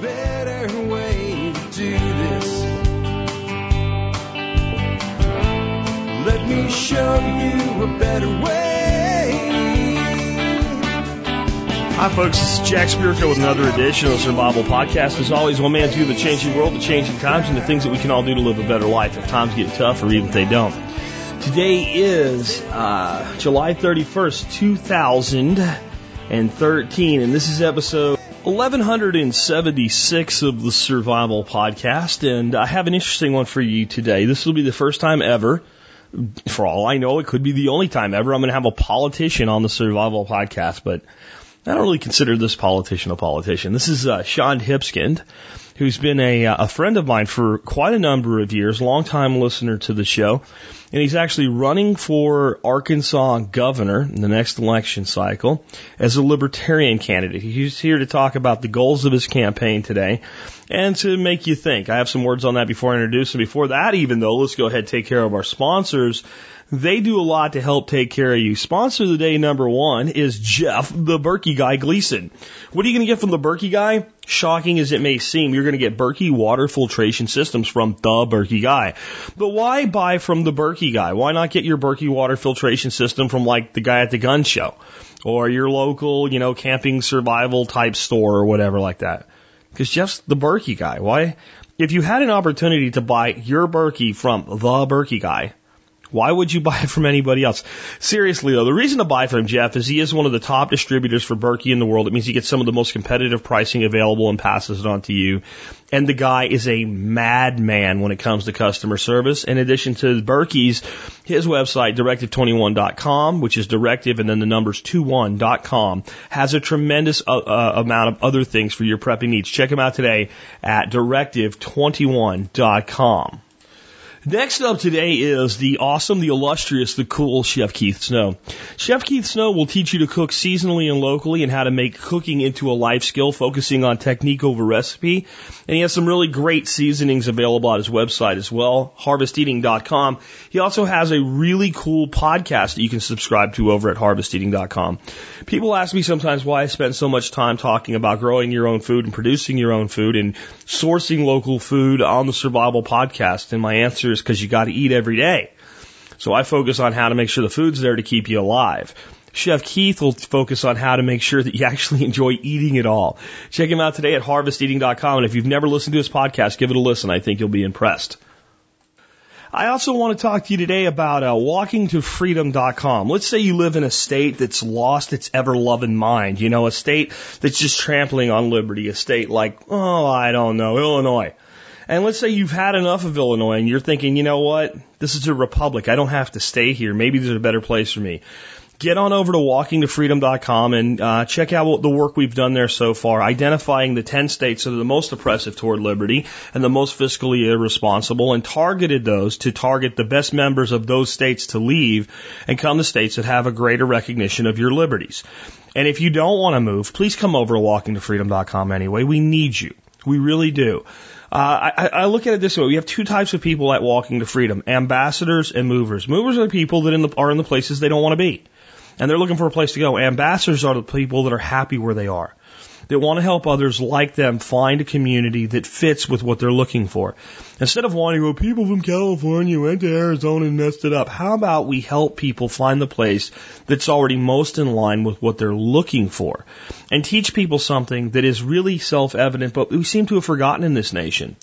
better way to do this. Let me show you a better way. Hi, folks. This is Jack Spirko with another edition of the Survival Podcast. As always, one man's view of the changing world, the changing times, and the things that we can all do to live a better life if times get tough or even if they don't. Today is uh, July 31st, 2013, and this is episode 1176 of the Survival Podcast. And I have an interesting one for you today. This will be the first time ever. For all I know, it could be the only time ever I'm going to have a politician on the Survival Podcast, but I don't really consider this politician a politician. This is uh, Sean Hipskind, who's been a, uh, a friend of mine for quite a number of years, longtime listener to the show, and he's actually running for Arkansas governor in the next election cycle as a libertarian candidate. He's here to talk about the goals of his campaign today and to make you think. I have some words on that before I introduce him. Before that, even though, let's go ahead and take care of our sponsors. They do a lot to help take care of you. Sponsor of the day number one is Jeff, the Berkey guy Gleason. What are you going to get from the Berkey guy? Shocking as it may seem, you're going to get Berkey water filtration systems from the Berkey guy. But why buy from the Berkey guy? Why not get your Berkey water filtration system from like the guy at the gun show or your local, you know, camping survival type store or whatever like that? Because Jeff's the Berkey guy. Why? If you had an opportunity to buy your Berkey from the Berkey guy, why would you buy it from anybody else? Seriously though, the reason to buy from Jeff is he is one of the top distributors for Berkey in the world. It means he gets some of the most competitive pricing available and passes it on to you. And the guy is a madman when it comes to customer service. In addition to Berkey's, his website, directive21.com, which is directive and then the numbers 21.com, has a tremendous uh, uh, amount of other things for your prepping needs. Check him out today at directive21.com. Next up today is the awesome, the illustrious, the cool Chef Keith Snow. Chef Keith Snow will teach you to cook seasonally and locally and how to make cooking into a life skill, focusing on technique over recipe. And he has some really great seasonings available at his website as well, harvesteating.com. He also has a really cool podcast that you can subscribe to over at harvesteating.com. People ask me sometimes why I spend so much time talking about growing your own food and producing your own food and sourcing local food on the Survival Podcast. And my answer is because you got to eat every day. So I focus on how to make sure the food's there to keep you alive. Chef Keith will focus on how to make sure that you actually enjoy eating it all. Check him out today at harvesteating.com. And if you've never listened to his podcast, give it a listen. I think you'll be impressed. I also want to talk to you today about uh, walkingtofreedom.com. Let's say you live in a state that's lost its ever loving mind, you know, a state that's just trampling on liberty, a state like, oh, I don't know, Illinois. And let's say you've had enough of Illinois and you're thinking, you know what? This is a republic. I don't have to stay here. Maybe there's a better place for me. Get on over to walkingtofreedom.com and uh, check out the work we've done there so far, identifying the 10 states that are the most oppressive toward liberty and the most fiscally irresponsible, and targeted those to target the best members of those states to leave and come to states that have a greater recognition of your liberties. And if you don't want to move, please come over to walkingtofreedom.com anyway. We need you. We really do. Uh, I, I look at it this way: we have two types of people at Walking to Freedom: ambassadors and movers. Movers are the people that in the, are in the places they don't want to be, and they're looking for a place to go. Ambassadors are the people that are happy where they are, that want to help others like them find a community that fits with what they're looking for. Instead of wanting, well, people from California went to Arizona and messed it up. How about we help people find the place that's already most in line with what they're looking for? and teach people something that is really self-evident, but we seem to have forgotten in this nation.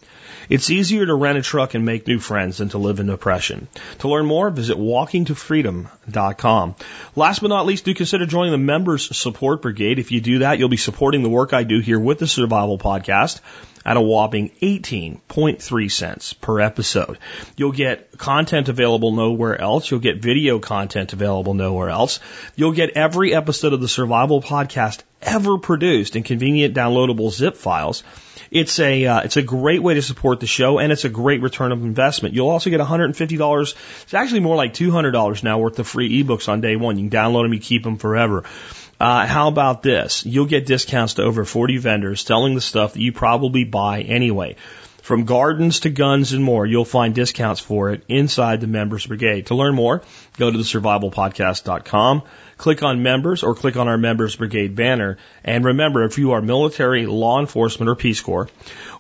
It's easier to rent a truck and make new friends than to live in oppression. To learn more, visit walkingtofreedom.com. Last but not least, do consider joining the Members Support Brigade. If you do that, you'll be supporting the work I do here with the Survival Podcast at a whopping 18.3 cents per episode. You'll get content available nowhere else. You'll get video content available nowhere else. You'll get every episode of the Survival Podcast ever produced in convenient downloadable zip files. It's a uh, it's a great way to support the show, and it's a great return of investment. You'll also get $150. It's actually more like $200 now worth of free ebooks on day one. You can download them, you keep them forever. Uh, how about this? You'll get discounts to over 40 vendors selling the stuff that you probably buy anyway. From gardens to guns and more, you'll find discounts for it inside the Members Brigade. To learn more, go to the survivalpodcast.com. click on members or click on our members brigade banner. And remember, if you are military, law enforcement, or Peace Corps,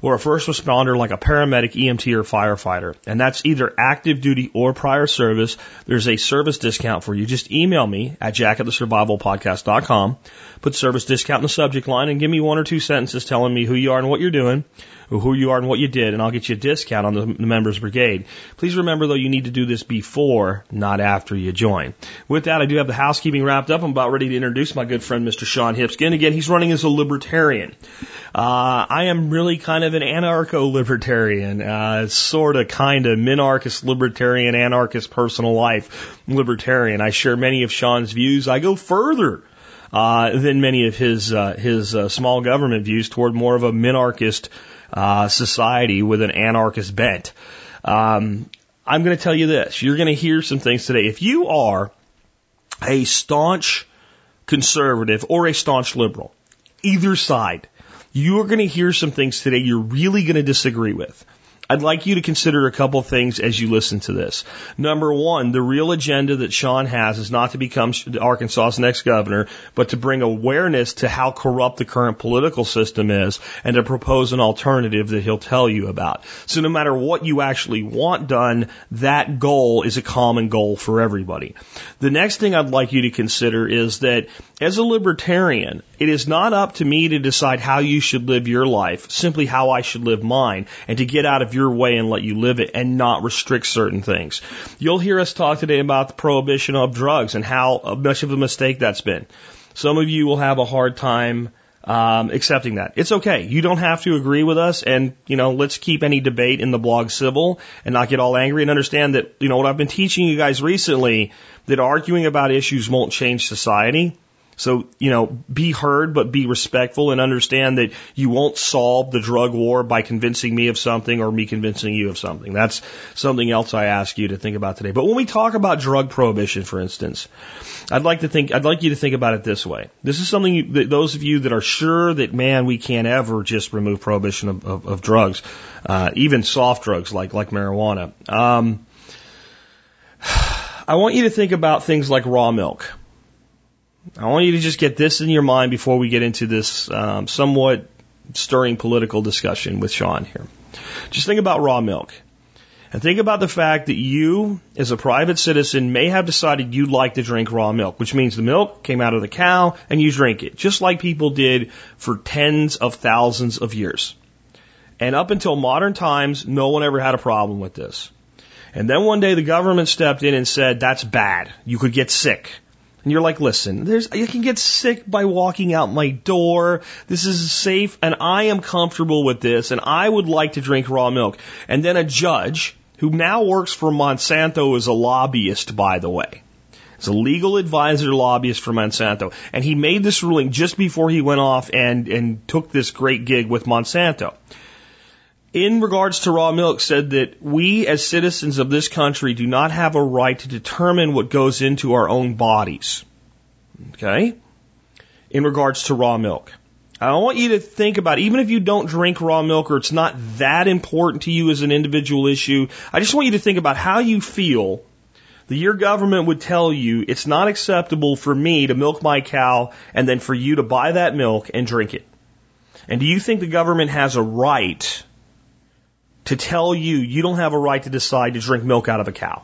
or a first responder like a paramedic, EMT, or firefighter, and that's either active duty or prior service, there's a service discount for you. Just email me at jackatthesurvivalpodcast.com, put service discount in the subject line, and give me one or two sentences telling me who you are and what you're doing who you are and what you did, and I'll get you a discount on the, the members brigade. Please remember though, you need to do this before, not after you join. With that, I do have the housekeeping wrapped up. I'm about ready to introduce my good friend, Mr. Sean Hipskind. Again, he's running as a libertarian. Uh, I am really kind of an anarcho-libertarian, uh, sort of, kind of, minarchist libertarian, anarchist personal life libertarian. I share many of Sean's views. I go further. Uh, than many of his uh, his uh, small government views toward more of a minarchist uh, society with an anarchist bent. Um, I'm going to tell you this. You're going to hear some things today. If you are a staunch conservative or a staunch liberal, either side, you are going to hear some things today you're really going to disagree with. I'd like you to consider a couple things as you listen to this. Number one, the real agenda that Sean has is not to become Arkansas's next governor, but to bring awareness to how corrupt the current political system is and to propose an alternative that he'll tell you about. So no matter what you actually want done, that goal is a common goal for everybody. The next thing I'd like you to consider is that as a libertarian, it is not up to me to decide how you should live your life, simply how I should live mine, and to get out of your way and let you live it and not restrict certain things. You'll hear us talk today about the prohibition of drugs and how much of a mistake that's been. Some of you will have a hard time um, accepting that. It's okay. You don't have to agree with us, and you know, let's keep any debate in the blog civil and not get all angry and understand that you know what I've been teaching you guys recently that arguing about issues won't change society. So, you know, be heard, but be respectful and understand that you won't solve the drug war by convincing me of something or me convincing you of something. That's something else I ask you to think about today. But when we talk about drug prohibition, for instance, I'd like to think, I'd like you to think about it this way. This is something you, that those of you that are sure that, man, we can't ever just remove prohibition of, of, of drugs, uh, even soft drugs like, like marijuana. Um, I want you to think about things like raw milk. I want you to just get this in your mind before we get into this um, somewhat stirring political discussion with Sean here. Just think about raw milk. And think about the fact that you, as a private citizen, may have decided you'd like to drink raw milk, which means the milk came out of the cow and you drink it, just like people did for tens of thousands of years. And up until modern times, no one ever had a problem with this. And then one day the government stepped in and said, that's bad. You could get sick. And you're like, listen, there's, you can get sick by walking out my door. This is safe and I am comfortable with this and I would like to drink raw milk. And then a judge who now works for Monsanto is a lobbyist, by the way. He's a legal advisor lobbyist for Monsanto. And he made this ruling just before he went off and, and took this great gig with Monsanto in regards to raw milk said that we as citizens of this country do not have a right to determine what goes into our own bodies. Okay? In regards to raw milk. I want you to think about, even if you don't drink raw milk or it's not that important to you as an individual issue, I just want you to think about how you feel that your government would tell you it's not acceptable for me to milk my cow and then for you to buy that milk and drink it. And do you think the government has a right to tell you you don't have a right to decide to drink milk out of a cow.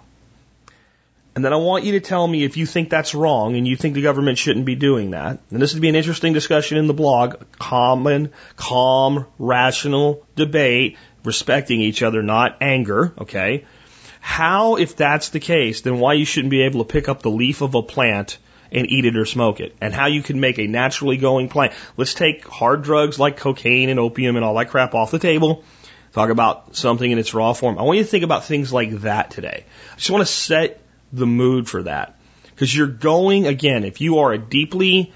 And then I want you to tell me if you think that's wrong and you think the government shouldn't be doing that. And this would be an interesting discussion in the blog. Common, calm, rational debate, respecting each other, not anger, okay? How, if that's the case, then why you shouldn't be able to pick up the leaf of a plant and eat it or smoke it. And how you can make a naturally going plant. Let's take hard drugs like cocaine and opium and all that crap off the table talk about something in its raw form. I want you to think about things like that today. I just want to set the mood for that. Because you're going, again, if you are a deeply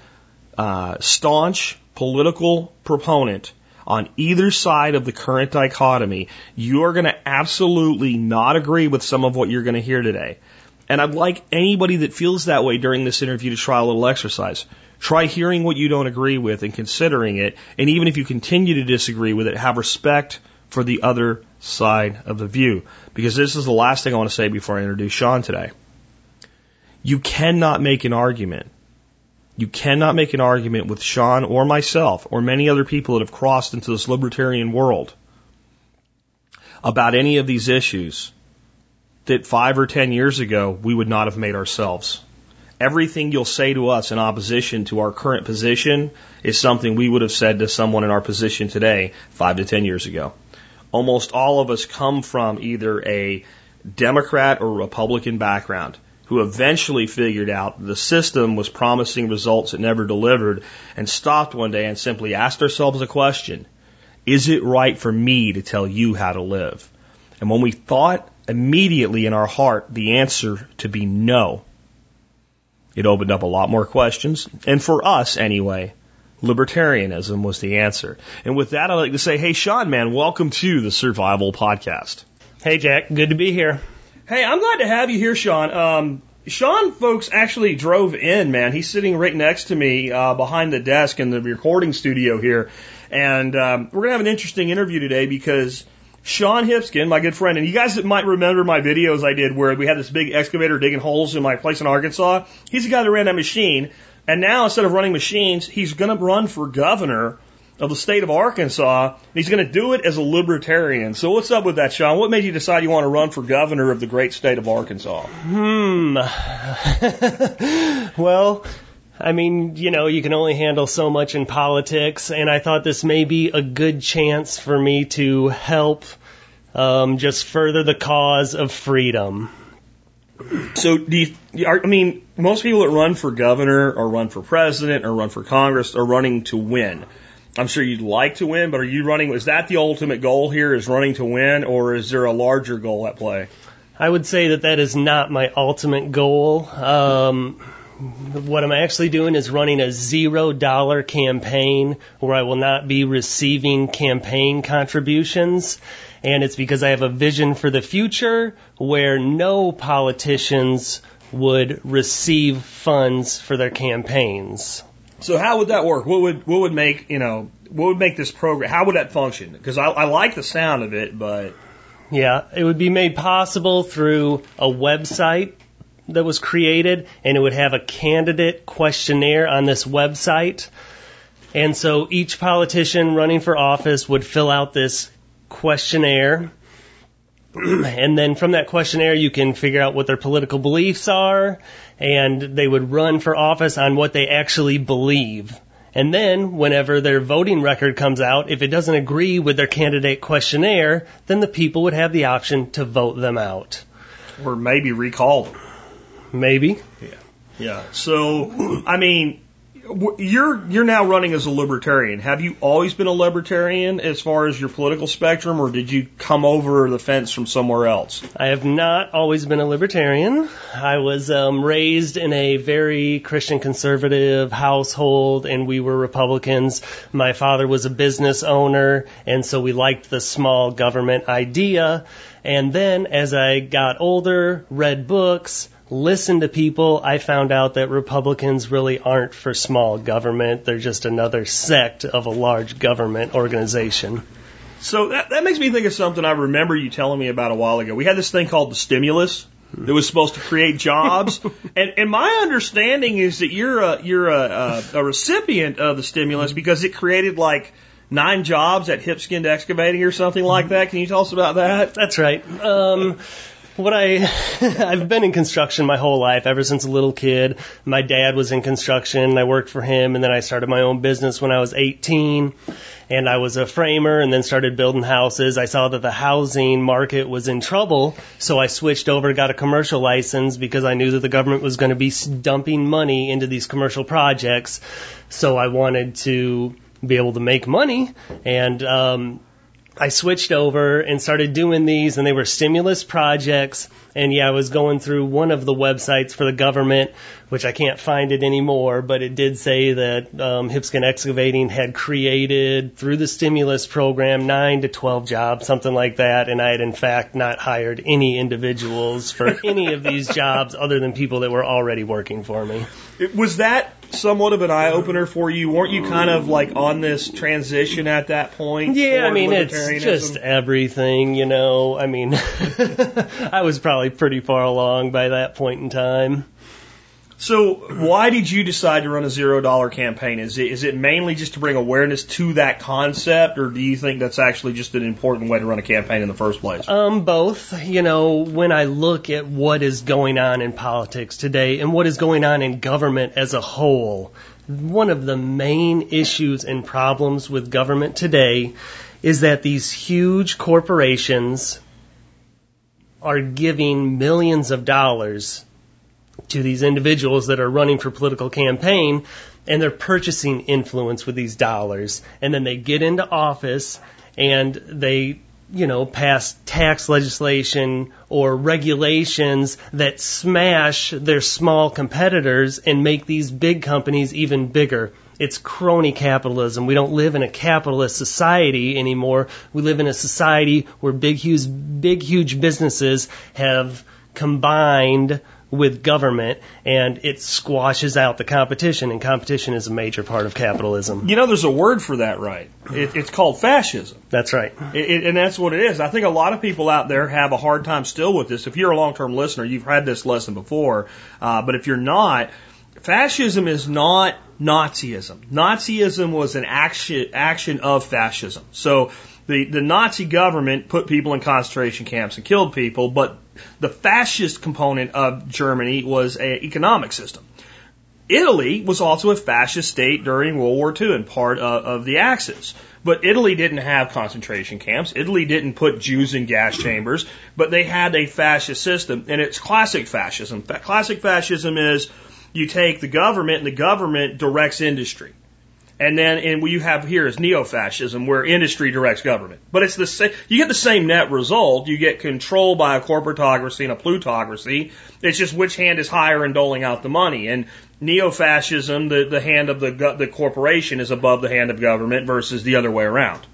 uh, staunch political proponent on either side of the current dichotomy, you are going to absolutely not agree with some of what you're going to hear today. And I'd like anybody that feels that way during this interview to try a little exercise. Try hearing what you don't agree with and considering it. And even if you continue to disagree with it, have respect for the other side of the view. Because this is the last thing I want to say before I introduce Sean today. You cannot make an argument You cannot make an argument with Sean or myself or many other people that have crossed into this libertarian world about any of these issues that five or ten years ago we would not have made ourselves. Everything you'll say to us in opposition to our current position is something we would have said to someone in our position today five to ten years ago. Almost all of us come from either a Democrat or Republican background who eventually figured out the system was promising results it never delivered and stopped one day and simply asked ourselves a question. Is it right for me to tell you how to live? And when we thought immediately in our heart the answer to be no, it opened up a lot more questions. And for us, anyway, libertarianism was the answer. And with that, I'd like to say, hey, Sean, man, welcome to the Survival Podcast. Hey, Jack. Good to be here. Hey, I'm glad to have you here, Sean. Um, Sean, folks, actually drove in, man. He's sitting right next to me uh, behind the desk in the recording studio here. And um, we're going to have an interesting interview today because Sean Hipskind, my good friend, and you guys might remember my videos I did where we had this big excavator digging holes in my place in Arkansas. He's the guy that ran that machine. And now instead of running machines, he's going to run for governor of the state of Arkansas. And he's going to do it as a libertarian. So what's up with that, Sean? What made you decide you want to run for governor of the great state of Arkansas? Hmm. well, I mean, you know, you can only handle so much in politics, and I thought this may be a good chance for me to help um, just further the cause of freedom. So, do you, I mean, most people that run for governor or run for president or run for Congress are running to win. I'm sure you'd like to win, but are you running? Is that the ultimate goal here? Is running to win, or is there a larger goal at play? I would say that that is not my ultimate goal. Um, what I'm actually doing is running a zero dollar campaign where I will not be receiving campaign contributions. And it's because I have a vision for the future where no politicians would receive funds for their campaigns. So how would that work? What would what would make you know what would make this program? How would that function? Because I, I like the sound of it, but yeah, it would be made possible through a website that was created, and it would have a candidate questionnaire on this website. And so each politician running for office would fill out this questionnaire. and then from that questionnaire, you can figure out what their political beliefs are, and they would run for office on what they actually believe. And then, whenever their voting record comes out, if it doesn't agree with their candidate questionnaire, then the people would have the option to vote them out. Or maybe recall them. Maybe. Yeah. Yeah. So, I mean, you're you're now running as a libertarian. Have you always been a libertarian as far as your political spectrum, or did you come over the fence from somewhere else? I have not always been a libertarian. I was um, raised in a very Christian conservative household, and we were Republicans. My father was a business owner, and so we liked the small government idea. And then as I got older, read books, listened to people, I found out that Republicans really aren't for small government. They're just another sect of a large government organization. So that, that makes me think of something I remember you telling me about a while ago. We had this thing called the stimulus that was supposed to create jobs, and, and my understanding is that you're a you're a, a, a recipient of the stimulus because it created like nine jobs at Hipskind Excavating or something like that. Can you tell us about that? That's right. Um, what I I've been in construction my whole life ever since a little kid. My dad was in construction. I worked for him and then I started my own business when I was 18 and I was a framer and then started building houses. I saw that the housing market was in trouble, so I switched over, got a commercial license because I knew that the government was going to be dumping money into these commercial projects. So I wanted to be able to make money and um I switched over and started doing these, and they were stimulus projects. And yeah, I was going through one of the websites for the government, which I can't find it anymore, but it did say that um, Hipskind Excavating had created through the stimulus program nine to 12 jobs, something like that. And I had in fact not hired any individuals for any of these jobs other than people that were already working for me. Was that somewhat of an eye opener for you? Weren't you kind of like on this transition at that point? Yeah, I mean, it's just everything, you know. I mean, I was probably pretty far along by that point in time. So why did you decide to run a zero dollar campaign? Is it is it mainly just to bring awareness to that concept, or do you think that's actually just an important way to run a campaign in the first place? Um, both. You know, when I look at what is going on in politics today and what is going on in government as a whole, one of the main issues and problems with government today is that these huge corporations are giving millions of dollars to these individuals that are running for political campaign and they're purchasing influence with these dollars and then they get into office and they you know pass tax legislation or regulations that smash their small competitors and make these big companies even bigger it's crony capitalism. We don't live in a capitalist society anymore. We live in a society where big, huge, big, huge businesses have combined with government and it squashes out the competition and competition is a major part of capitalism. You know, there's a word for that, right? It, it's called fascism. That's right. It, it, and that's what it is. I think a lot of people out there have a hard time still with this. If you're a long-term listener, you've had this lesson before. Uh, but if you're not, fascism is not Nazism. Nazism was an action, action of fascism. So the, the Nazi government put people in concentration camps and killed people, but the fascist component of Germany was an economic system. Italy was also a fascist state during World War II and part of, of the Axis. But Italy didn't have concentration camps. Italy didn't put Jews in gas chambers, but they had a fascist system, and it's classic fascism. Classic fascism is you take the government and the government directs industry. And then, and what you have here is neo-fascism, where industry directs government. But it's the same, you get the same net result. You get control by a corporatocracy and a plutocracy. It's just which hand is higher in doling out the money. And neo-fascism, the, the hand of the, the corporation is above the hand of government versus the other way around.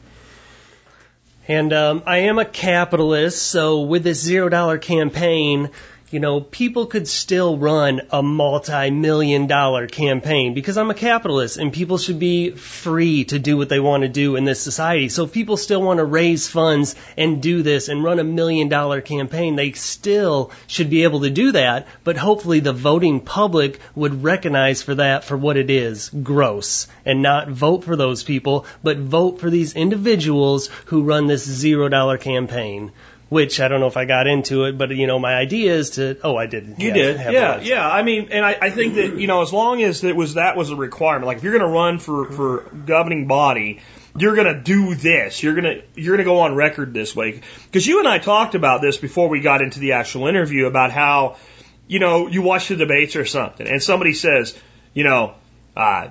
And um, I am a capitalist, so with this zero dollar campaign, you know, people could still run a multi-million dollar campaign because I'm a capitalist and people should be free to do what they want to do in this society. So if people still want to raise funds and do this and run a million dollar campaign, they still should be able to do that. But hopefully the voting public would recognize for that for what it is, gross, and not vote for those people, but vote for these individuals who run this zero dollar campaign which I don't know if I got into it, but you know, my idea is to. Oh, I did. You yeah, did. Yeah, yeah. I mean, and I, I think that you know, as long as it was that was a requirement, like if you're going to run for for governing body, you're going to do this. You're going to you're going to go on record this way because you and I talked about this before we got into the actual interview about how you know you watch the debates or something, and somebody says, you know, uh,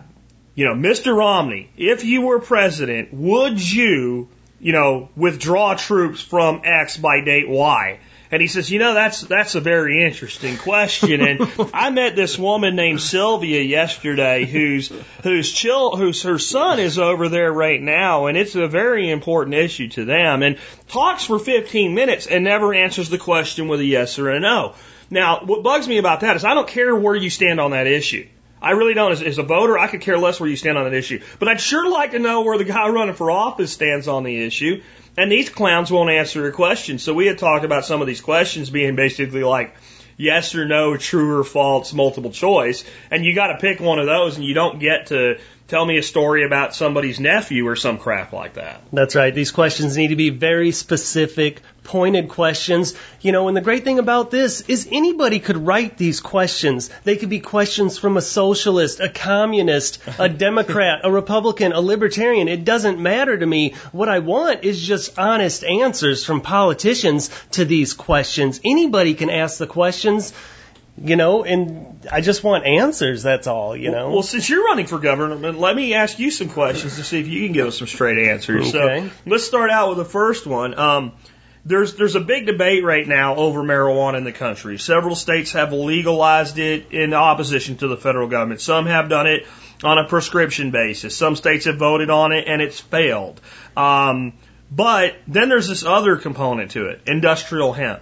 you know, Mr. Romney, if you were president, would you you know, withdraw troops from X by date Y? And he says, you know, that's that's a very interesting question. And I met this woman named Sylvia yesterday, whose whose chill, whose her son is over there right now, and it's a very important issue to them. And talks for 15 minutes and never answers the question with a yes or a no. Now, what bugs me about that is I don't care where you stand on that issue. I really don't. As, as, a voter, I could care less where you stand on an issue. But I'd sure like to know where the guy running for office stands on the issue. And these clowns won't answer your question. So we had talked about some of these questions being basically like yes or no, true or false, multiple choice. And you got to pick one of those, and you don't get to tell me a story about somebody's nephew or some crap like that. That's right. These questions need to be very specific, pointed questions. You know, and the great thing about this is anybody could write these questions. They could be questions from a socialist, a communist, a Democrat, a Republican, a libertarian. It doesn't matter to me. What I want is just honest answers from politicians to these questions. Anybody can ask the questions you know, and I just want answers. That's all, you know. Well, since you're running for government, let me ask you some questions to see if you can give us some straight answers. Okay. So let's start out with the first one. Um, there's there's a big debate right now over marijuana in the country. Several states have legalized it in opposition to the federal government. Some have done it on a prescription basis. Some states have voted on it and it's failed. Um, but then there's this other component to it, industrial hemp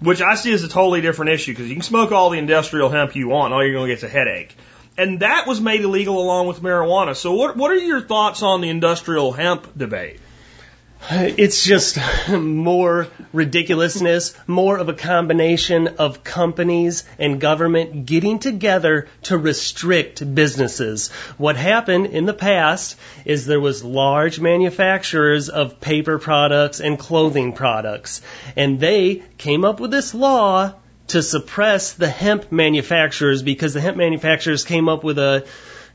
which I see as a totally different issue because you can smoke all the industrial hemp you want, all you're going to get is a headache. And that was made illegal along with marijuana. So what what are your thoughts on the industrial hemp debate? It's just more ridiculousness, more of a combination of companies and government getting together to restrict businesses. What happened in the past is there was large manufacturers of paper products and clothing products, and they came up with this law to suppress the hemp manufacturers because the hemp manufacturers came up with a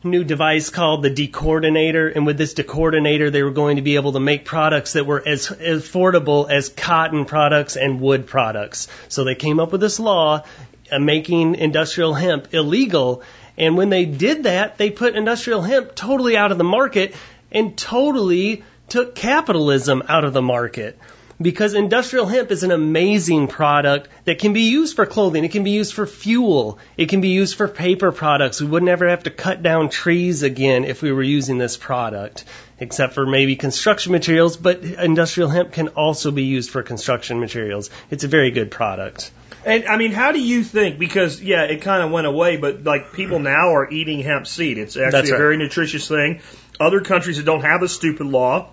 new device called the decorticator, and with this decorticator, they were going to be able to make products that were as affordable as cotton products and wood products. So they came up with this law uh, making industrial hemp illegal. And when they did that, they put industrial hemp totally out of the market and totally took capitalism out of the market because industrial hemp is an amazing product that can be used for clothing. It can be used for fuel. It can be used for paper products. We would never have to cut down trees again if we were using this product, except for maybe construction materials, but industrial hemp can also be used for construction materials. It's a very good product. And I mean, how do you think? Because yeah, it kind of went away, but like people now are eating hemp seed. It's actually a very nutritious thing. Other countries that don't have a stupid law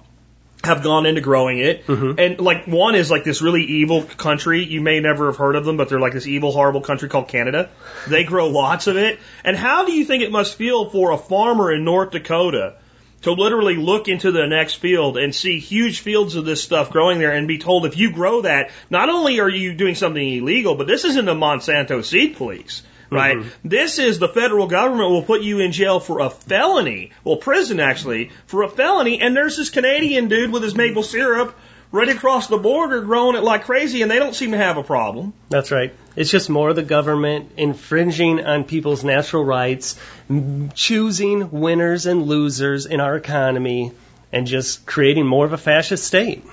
have gone into growing it. Mm-hmm. And like one is like this really evil country. You may never have heard of them, but they're like this evil, horrible country called Canada. They grow lots of it. And how do you think it must feel for a farmer in North Dakota to literally look into the next field and see huge fields of this stuff growing there and be told if you grow that, not only are you doing something illegal, but this isn't the Monsanto seed police. Right? Mm-hmm. This is the federal government will put you in jail for a felony. Well, prison actually, for a felony. And there's this Canadian dude with his maple syrup right across the border growing it like crazy and they don't seem to have a problem. That's right. It's just more of the government infringing on people's natural rights, choosing winners and losers in our economy, and just creating more of a fascist state.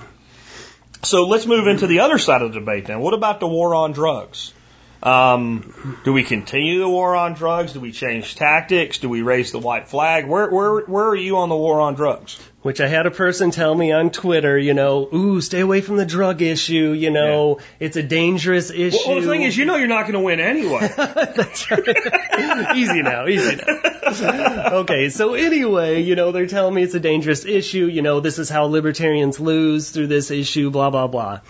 So let's move into the other side of the debate then. What about the war on drugs? Um, do we continue the war on drugs? Do we change tactics? Do we raise the white flag? Where, where, where are you on the war on drugs? Which I had a person tell me on Twitter, you know, ooh, stay away from the drug issue, you know, it's a dangerous issue. Well, the thing is, you know you're not going to win anyway. That's right. easy now, easy now. okay, so anyway, you know, they're telling me it's a dangerous issue, you know, this is how libertarians lose through this issue, blah, blah, blah.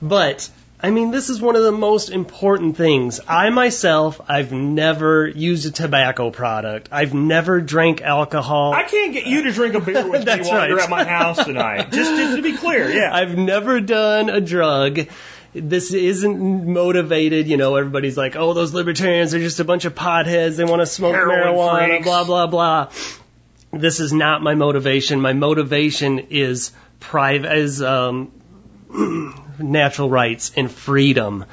But, I mean, this is one of the most important things. I myself, I've never used a tobacco product. I've never drank alcohol. I can't get you to drink a beer with me while you're at my house tonight. Just, just to be clear, yeah. I've never done a drug. This isn't motivated, you know, everybody's like, oh, those libertarians are just a bunch of potheads. They want to smoke Heroin marijuana, freaks. blah, blah, blah. This is not my motivation. My motivation is private, is, um, natural rights and freedom.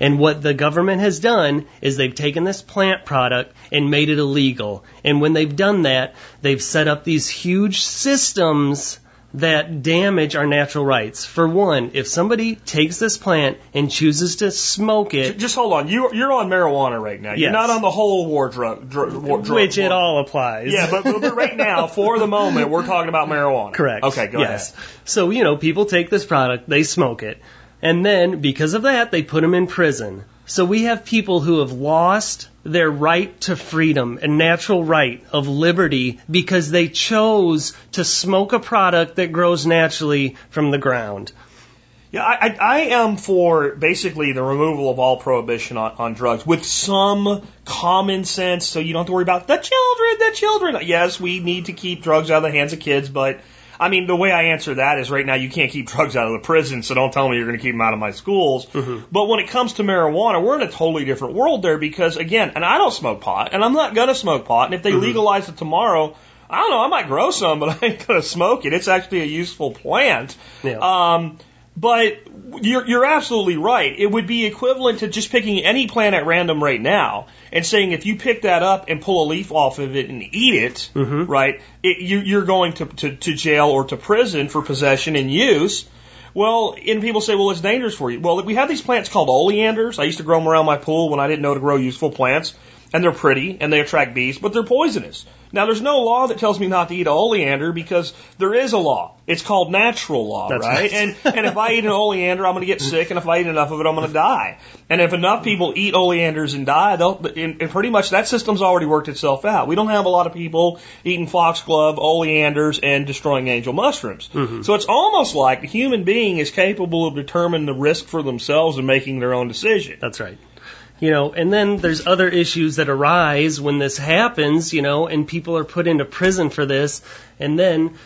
And what the government has done is they've taken this plant product and made it illegal. And when they've done that, they've set up these huge systems that damage our natural rights. For one, if somebody takes this plant and chooses to smoke it, just hold on. You, you're on marijuana right now. You're not on the whole war drug, drug, war, drug which it all applies. Yeah, but, but but right now, for the moment, we're talking about marijuana. Correct. Okay, go yes. ahead. So, you know, people take this product, they smoke it, and then because of that, they put them in prison. So we have people who have lost their right to freedom and natural right of liberty because they chose to smoke a product that grows naturally from the ground. Yeah, I, I, am for basically the removal of all prohibition on, on drugs with some common sense so you don't have to worry about the children, the children. Yes, we need to keep drugs out of the hands of kids, but I mean, the way I answer that is right now you can't keep drugs out of the prison, so don't tell me you're going to keep them out of my schools. But when it comes to marijuana, we're in a totally different world there because, again, and I don't smoke pot, and I'm not going to smoke pot, and if they legalize it tomorrow, I don't know, I might grow some, but I ain't going to smoke it. It's actually a useful plant. Yeah. Um, but you're, you're absolutely right. It would be equivalent to just picking any plant at random right now and saying if you pick that up and pull a leaf off of it and eat it, mm-hmm. right, it, you, you're going to, to, to jail or to prison for possession and use. Well, and people say, well, it's dangerous for you. Well, we have these plants called oleanders. I used to grow them around my pool when I didn't know to grow useful plants. and they're pretty and they attract bees, but they're poisonous. Now, there's no law that tells me not to eat an oleander because there is a law. It's called natural law, That's right? right. And and if I eat an oleander, I'm going to get sick, and if I eat enough of it, I'm going to die. And if enough people eat oleanders and die, they'll and, and pretty much that system's already worked itself out. We don't have a lot of people eating foxglove, oleanders, and destroying angel mushrooms. Mm-hmm. So it's almost like the human being is capable of determining the risk for themselves and making their own decision. That's right. You know, and then there's other issues that arise when this happens, you know, and people are put into prison for this. And then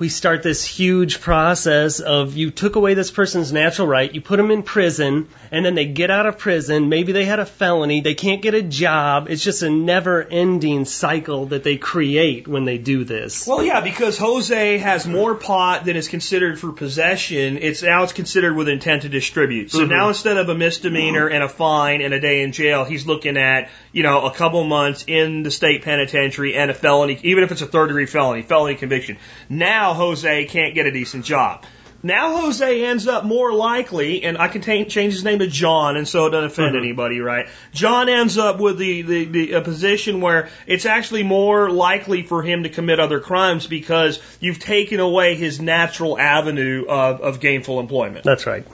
we start this huge process of you took away this person's natural right, you put them in prison, and then they get out of prison. Maybe they had a felony, they can't get a job. It's just a never ending cycle that they create when they do this. Well, yeah, because Jose has more pot than is considered for possession. It's now it's considered with intent to distribute. So mm-hmm. now instead of a misdemeanor and a fine and a day in jail, he's looking at you know a couple months in the state penitentiary and a felony, even if it's a third degree felony, felony conviction. Now Jose can't get a decent job. Now Jose ends up more likely, and I can ta- change his name to John, and so it doesn't offend mm-hmm. anybody, right? John ends up with the, the, the a position where it's actually more likely for him to commit other crimes because you've taken away his natural avenue of, of gainful employment. That's right.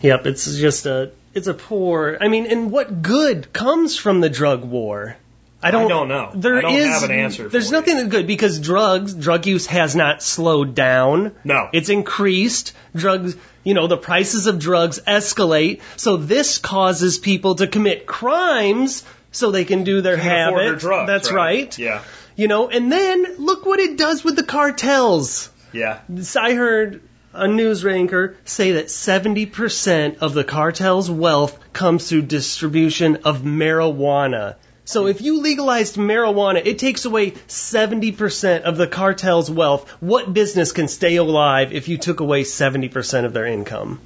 Yep, it's just a it's a poor. I mean, and what good comes from the drug war? I don't, don't know. There I don't is- have an answer There's you. nothing that's good because drugs, drug use has not slowed down. No. It's increased. Drugs, you know, the prices of drugs escalate. So this causes people to commit crimes so they can do their habit. their drugs, That's right. Yeah. You know, and then look what it does with the cartels. Yeah. I heard a news anchor say that 70% of the cartel's wealth comes through distribution of marijuana. So if you legalized marijuana, it takes away 70% of the cartel's wealth. What business can stay alive if you took away 70% of their income?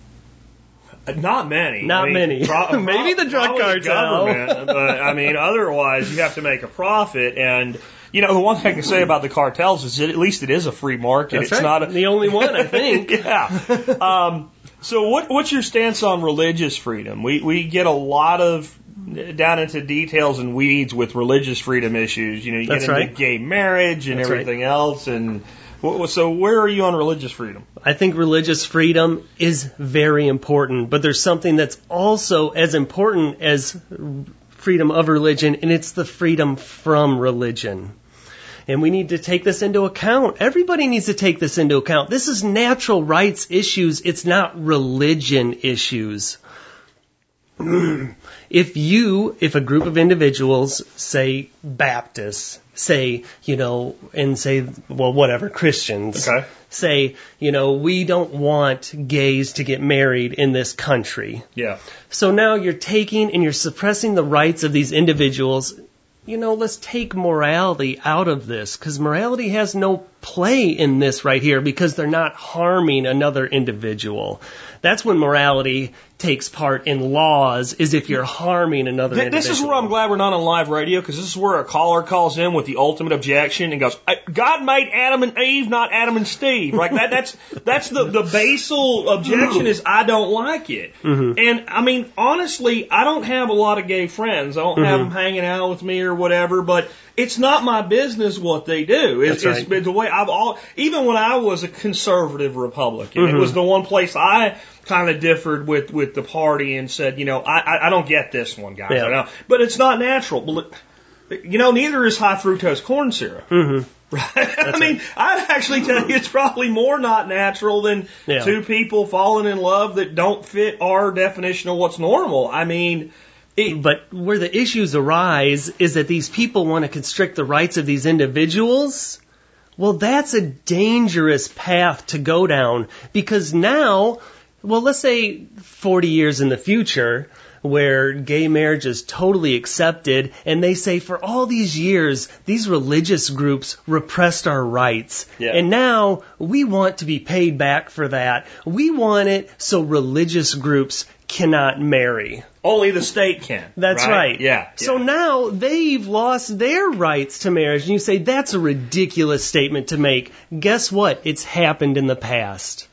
Not many. Not I mean, many. pro- Maybe the drug cartel. but I mean, otherwise you have to make a profit. And you know, the one thing I can say about the cartels is that at least it is a free market. That's it's right. not a, the only one, I think. yeah. Um, so what, what's your stance on religious freedom? We, we get a lot of down into details and weeds with religious freedom issues. You know, you That's get into right. gay marriage and That's right. everything else. And so where are you on religious freedom? I think religious freedom is very important, but there's something that's also as important as freedom of religion, and it's the freedom from religion. And we need to take this into account. Everybody needs to take this into account. This is natural rights issues. It's not religion issues. If you, if a group of individuals, say Baptists, say, you know, and say, well, whatever, Christians, Okay. say, you know, we don't want gays to get married in this country. Yeah. So now you're taking and you're suppressing the rights of these individuals. You know, let's take morality out of this because morality has no play in this right here because they're not harming another individual. That's when morality takes part in laws is if you're harming another Th- individual. This is where I'm glad we're not on live radio because this is where a caller calls in with the ultimate objection and goes, "I- "God made Adam and Eve, not Adam and Steve." Like that. That's that's the the basal objection is I don't like it. Mm-hmm. And I mean, honestly, I don't have a lot of gay friends. I don't have mm-hmm. them hanging out with me or whatever. But it's not my business what they do. It's, That's it's right. the way I've all even when I was a conservative Republican, it was the one place I kind of differed with with the party and said, you know, I I, I don't get this one, guys. Yeah. But it's not natural. You know, neither is high fructose corn syrup. Mm-hmm. Right? I mean, I'd actually tell you it's probably more not natural than Yeah. two people falling in love that don't fit our definition of what's normal. I mean, it, But where the issues arise is that these people want to constrict the rights of these individuals. Well, that's a dangerous path to go down because now, well, let's say 40 years in the future, where gay marriage is totally accepted, and they say for all these years, these religious groups repressed our rights. Yeah. And now we want to be paid back for that. We want it so religious groups cannot marry. only the state can. That's right. Yeah. So yeah. now they've lost their rights to marriage, and you say that's a ridiculous statement to make. Guess what? It's happened in the past.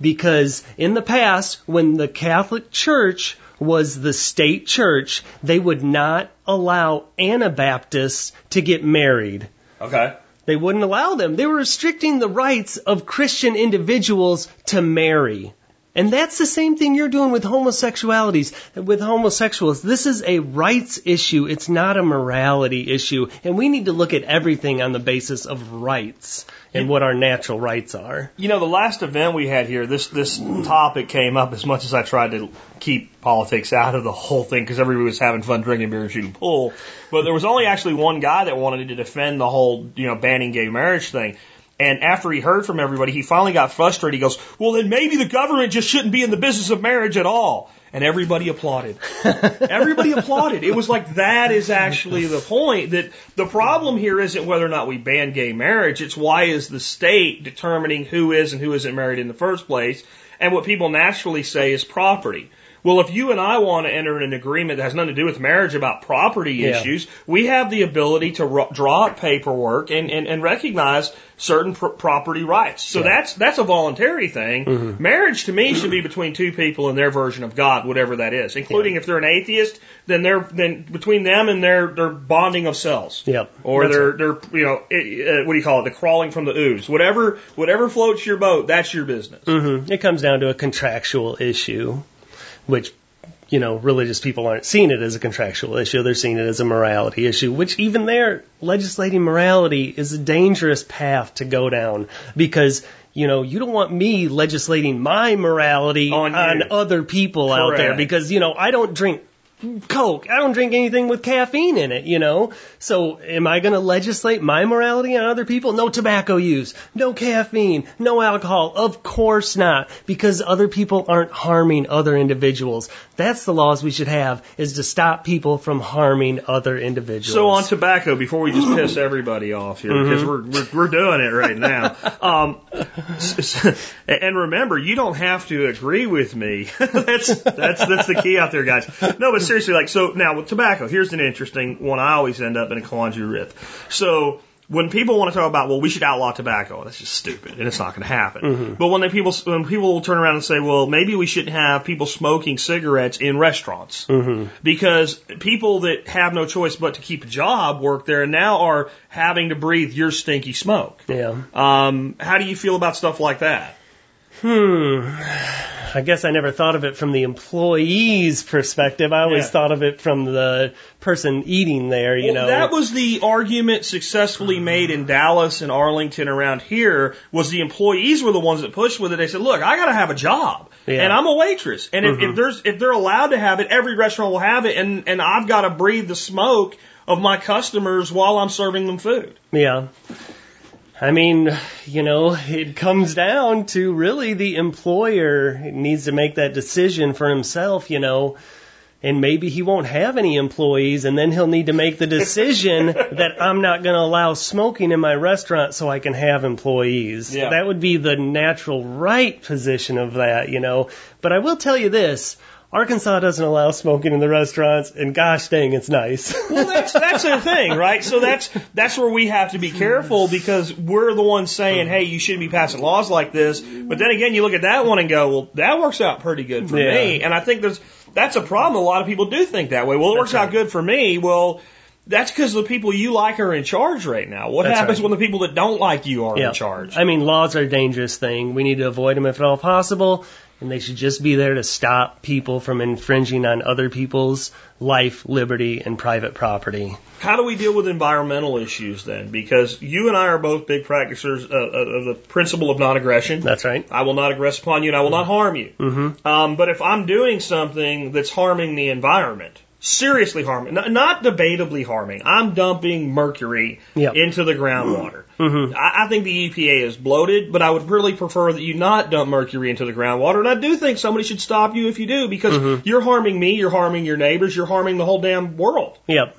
Because in the past, when the Catholic Church was the state church. They would not allow Anabaptists to get married. Okay. They wouldn't allow them. They were restricting the rights of Christian individuals to marry. And that's the same thing you're doing with homosexualities, with homosexuals. This is a rights issue. It's not a morality issue. And we need to look at everything on the basis of rights and what our natural rights are. You know, the last event we had here, this this topic came up as much as I tried to keep politics out of the whole thing because everybody was having fun drinking beer and shooting pool. But there was only actually one guy that wanted to defend the whole, you know, banning gay marriage thing. And after he heard from everybody, he finally got frustrated. He goes, well, then maybe the government just shouldn't be in the business of marriage at all. And everybody applauded. everybody applauded. It was like that is actually the point that the problem here isn't whether or not we ban gay marriage. It's why is the state determining who is and who isn't married in the first place. And what people naturally say is property. Well, if you and I want to enter an agreement that has nothing to do with marriage about property Yeah. issues, we have the ability to ro- draw up paperwork and, and, and recognize certain pr- property rights. So Yeah. that's that's a voluntary thing. Marriage to me should be between two people and their version of God, whatever that is, including if they're an atheist, then they're then between them and their their bonding of cells. Yep. Or That's they're they're you know eh, uh, what do you call it? The crawling from the ooze. Whatever whatever floats your boat, that's your business. hmm It comes down to a contractual issue, which, you know, religious people aren't seeing it as a contractual issue. They're seeing it as a morality issue, which even there, legislating morality is a dangerous path to go down because, you know, you don't want me legislating my morality On on, other people out there because, you know, I don't drink Coke. I don't drink anything with caffeine in it, you know? So am I going to legislate my morality on other people? No tobacco use, no caffeine, no alcohol. Of course not, because other people aren't harming other individuals. That's the laws we should have, is to stop people from harming other individuals. So on tobacco, before we just piss everybody off here, because we're, we're we're doing it right now. Um, and remember, you don't have to agree with me. that's that's that's the key out there, guys. No, but seriously, like so now with tobacco, here's an interesting one. I always end up in a quandary with. So. When people want to talk about, well, we should outlaw tobacco, that's just stupid, and it's not going to happen. But when they people, when people will turn around and say, well, maybe we shouldn't have people smoking cigarettes in restaurants, because people that have no choice but to keep a job work there and now are having to breathe your stinky smoke. yeah. Um, how do you feel about stuff like that? Hmm. I guess I never thought of it from the employee's perspective. I always Yeah. thought of it from the person eating there, you Well, know. that was the argument successfully made in Dallas and Arlington around here was the employees were the ones that pushed with it. They said, look, I got to have a job Yeah. and I'm a waitress. And if, if there's, if they're allowed to have it, every restaurant will have it. And, and I've got to breathe the smoke of my customers while I'm serving them food. Yeah. I mean, you know, it comes down to really the employer needs to make that decision for himself, you know, and maybe he won't have any employees and then he'll need to make the decision that I'm not going to allow smoking in my restaurant so I can have employees. Yeah. That would be the natural right position of that, you know. But I will tell you this, Arkansas doesn't allow smoking in the restaurants and gosh dang, it's nice. Well, that's that's the thing, right? So that's that's where we have to be careful because we're the ones saying, "Hey, you shouldn't be passing laws like this." But then again, you look at that one and go, "Well, that works out pretty good for Yeah. me." And I think there's that's a problem. A lot of people do think that way. Well, it works out good for me. Well, that's because the people you like are in charge right now. What That's happens right. when the people that don't like you are Yeah. in charge? I mean, laws are a dangerous thing. We need to avoid them if at all possible, and they should just be there to stop people from infringing on other people's life, liberty, and private property. How do we deal with environmental issues then? Because you and I are both big practitioners of, the principle of non-aggression. That's right. I will not aggress upon you and I will not harm you. Mm-hmm. Um, but if I'm doing something that's harming the environment, seriously harming, not, not debatably harming, I'm dumping mercury Yep. into the groundwater. Mm-hmm. I, I think the EPA is bloated, but I would really prefer that you not dump mercury into the groundwater. And I do think somebody should stop you if you do, because Mm-hmm. you're harming me, you're harming your neighbors, you're harming the whole damn world. Yep.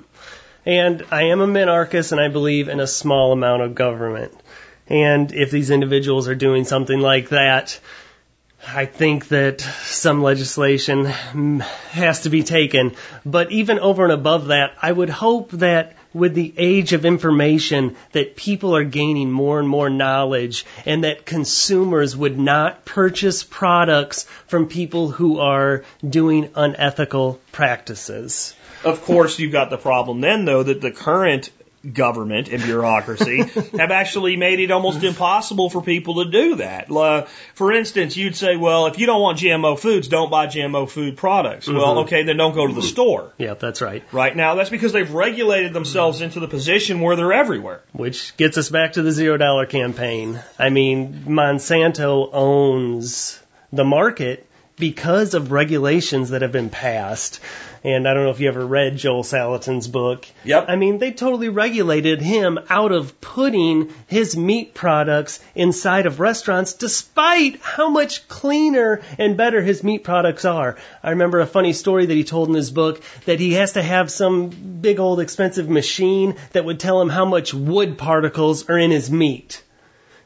And I am a minarchist, and I believe in a small amount of government. And if these individuals are doing something like that, I think that some legislation has to be taken. But even over and above that, I would hope that with the age of information that people are gaining more and more knowledge and that consumers would not purchase products from people who are doing unethical practices. Of course, you've got the problem then, though, that the current government and bureaucracy have actually made it almost impossible for people to do that. Uh, for instance, you'd say, well, if you don't want GMO foods, don't buy GMO food products. Mm-hmm. Well, okay, then don't go to the store. Yeah, that's right. Right now, that's because they've regulated themselves into the position where they're everywhere. Which gets us back to the zero dollar campaign. I mean, Monsanto owns the market because of regulations that have been passed. And I don't know if you ever read Joel Salatin's book. Yep. I mean, they totally regulated him out of putting his meat products inside of restaurants despite how much cleaner and better his meat products are. I remember a funny story that he told in his book that he has to have some big old expensive machine that would tell him how much wood particles are in his meat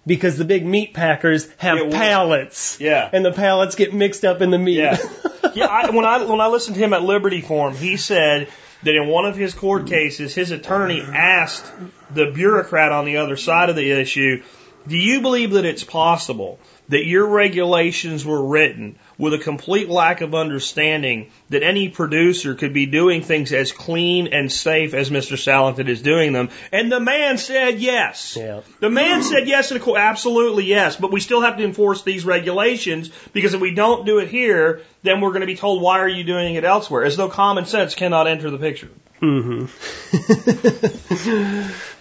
because the big meat packers have yeah, pallets. Yeah. And the pallets get mixed up in the meat. Yeah. yeah. I, when I when I listened to him at Liberty Forum, he said that in one of his court cases, his attorney asked the bureaucrat on the other side of the issue, "Do you believe that it's possible that your regulations were written with a complete lack of understanding that any producer could be doing things as clean and safe as Mr. Salatin is doing them. And the man said yes. Yeah. The man said yes, and absolutely yes, but we still have to enforce these regulations because if we don't do it here, then we're going to be told, why are you doing it elsewhere? As though common sense cannot enter the picture. Mm-hmm.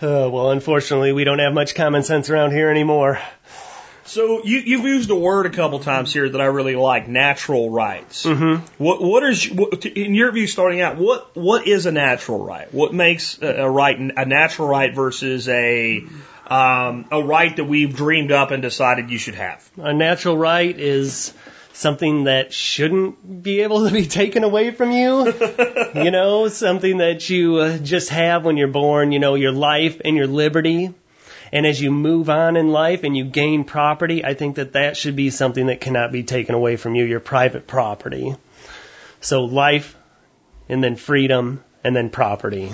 uh, well, unfortunately, we don't have much common sense around here anymore. So you, you've used a word a couple times here that I really like, natural rights. Mm-hmm. What, what is, what, in your view, starting out, what, what is a natural right? What makes a, a right a natural right versus a, um, a right that we've dreamed up and decided you should have? A natural right is something that shouldn't be able to be taken away from you. you know, something that you uh, just have when you're born, you know, your life and your liberty. And as you move on in life and you gain property, I think that that should be something that cannot be taken away from you, your private property. So life and then freedom and then property.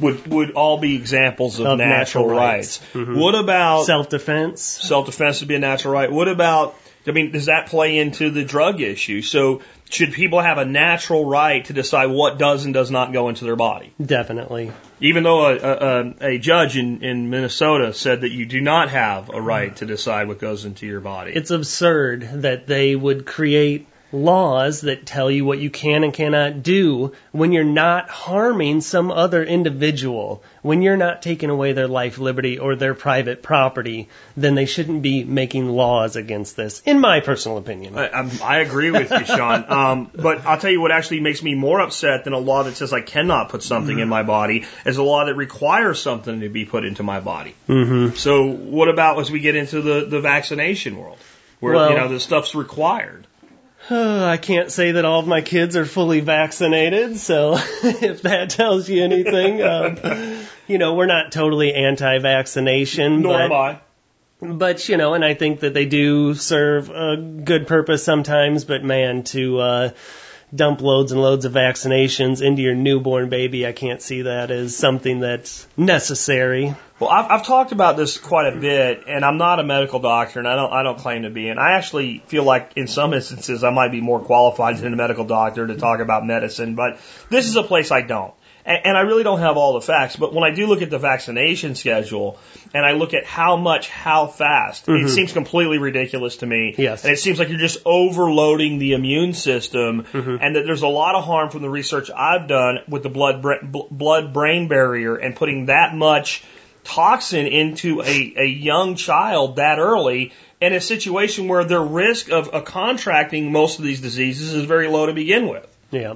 Would would all be examples of, of natural, natural, rights. rights. Mm-hmm. What about self defense? Self defense would be a natural right. What about I mean, does that play into the drug issue? So should people have a natural right to decide what does and does not go into their body? Definitely. Even though a, a, a judge in, in Minnesota said that you do not have a right to decide what goes into your body. It's absurd that they would create laws that tell you what you can and cannot do when you're not harming some other individual, when you're not taking away their life, liberty, or their private property, then they shouldn't be making laws against this, in my personal opinion. I, I agree with you, Sean. Um, but I'll tell you what actually makes me more upset than a law that says I cannot put something in my body is a law that requires something to be put into my body. Mm-hmm. So what about as we get into the, the vaccination world? Where, well, you know, the stuff's required. I can't say that all of my kids are fully vaccinated, so if that tells you anything, um, you know, we're not totally anti-vaccination. Nor but, am I. But, you know, and I think that they do serve a good purpose sometimes, but man, to, uh, dump loads and loads of vaccinations into your newborn baby, I can't see that as something that's necessary. Well, I've, I've talked about this quite a bit, and I'm not a medical doctor, and I don't I don't claim to be. And I actually feel like in some instances I might be more qualified than a medical doctor to talk about medicine, but this is a place I don't. And, and I really don't have all the facts, but when I do look at the vaccination schedule and I look at how much, how fast, mm-hmm. it seems completely ridiculous to me. Yes. And it seems like you're just overloading the immune system mm-hmm. and that there's a lot of harm from the research I've done with the blood, blood brain barrier and putting that much toxin into a, a young child that early in a situation where their risk of uh, contracting most of these diseases is very low to begin with. Yeah.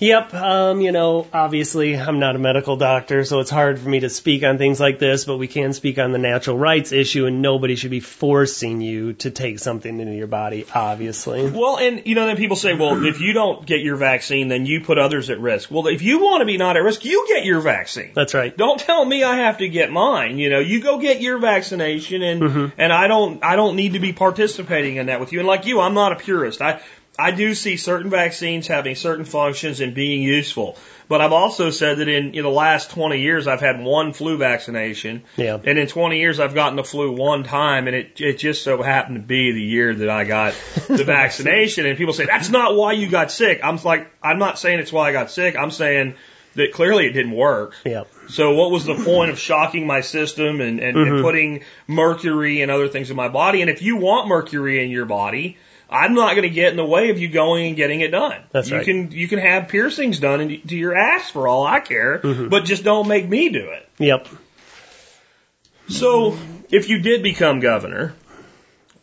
Yep. Um, you know, obviously, I'm not a medical doctor, so it's hard for me to speak on things like this, but we can speak on the natural rights issue, and nobody should be forcing you to take something into your body, obviously. Well, and you know, then people say, well, if you don't get your vaccine, then you put others at risk. Well, if you want to be not at risk, you get your vaccine. That's right. Don't tell me I have to get mine. You know, you go get your vaccination, and and I don't I don't need to be participating in that with you. And like you, I'm not a purist. I I do see certain vaccines having certain functions and being useful. But I've also said that in, in the last 20 years, I've had one flu vaccination. Yeah. And in 20 years, I've gotten the flu one time, and it, it just so happened to be the year that I got the vaccination. And people say, that's not why you got sick. I'm like, I'm not saying it's why I got sick. I'm saying that clearly it didn't work. Yep. So what was the point of shocking my system and, and, and mm-hmm. putting mercury and other things in my body? And if you want mercury in your body, I'm not going to get in the way of you going and getting it done. That's you right. can you can have piercings done into your ass for all I care, mm-hmm. but just don't make me do it. Yep. So if you did become governor,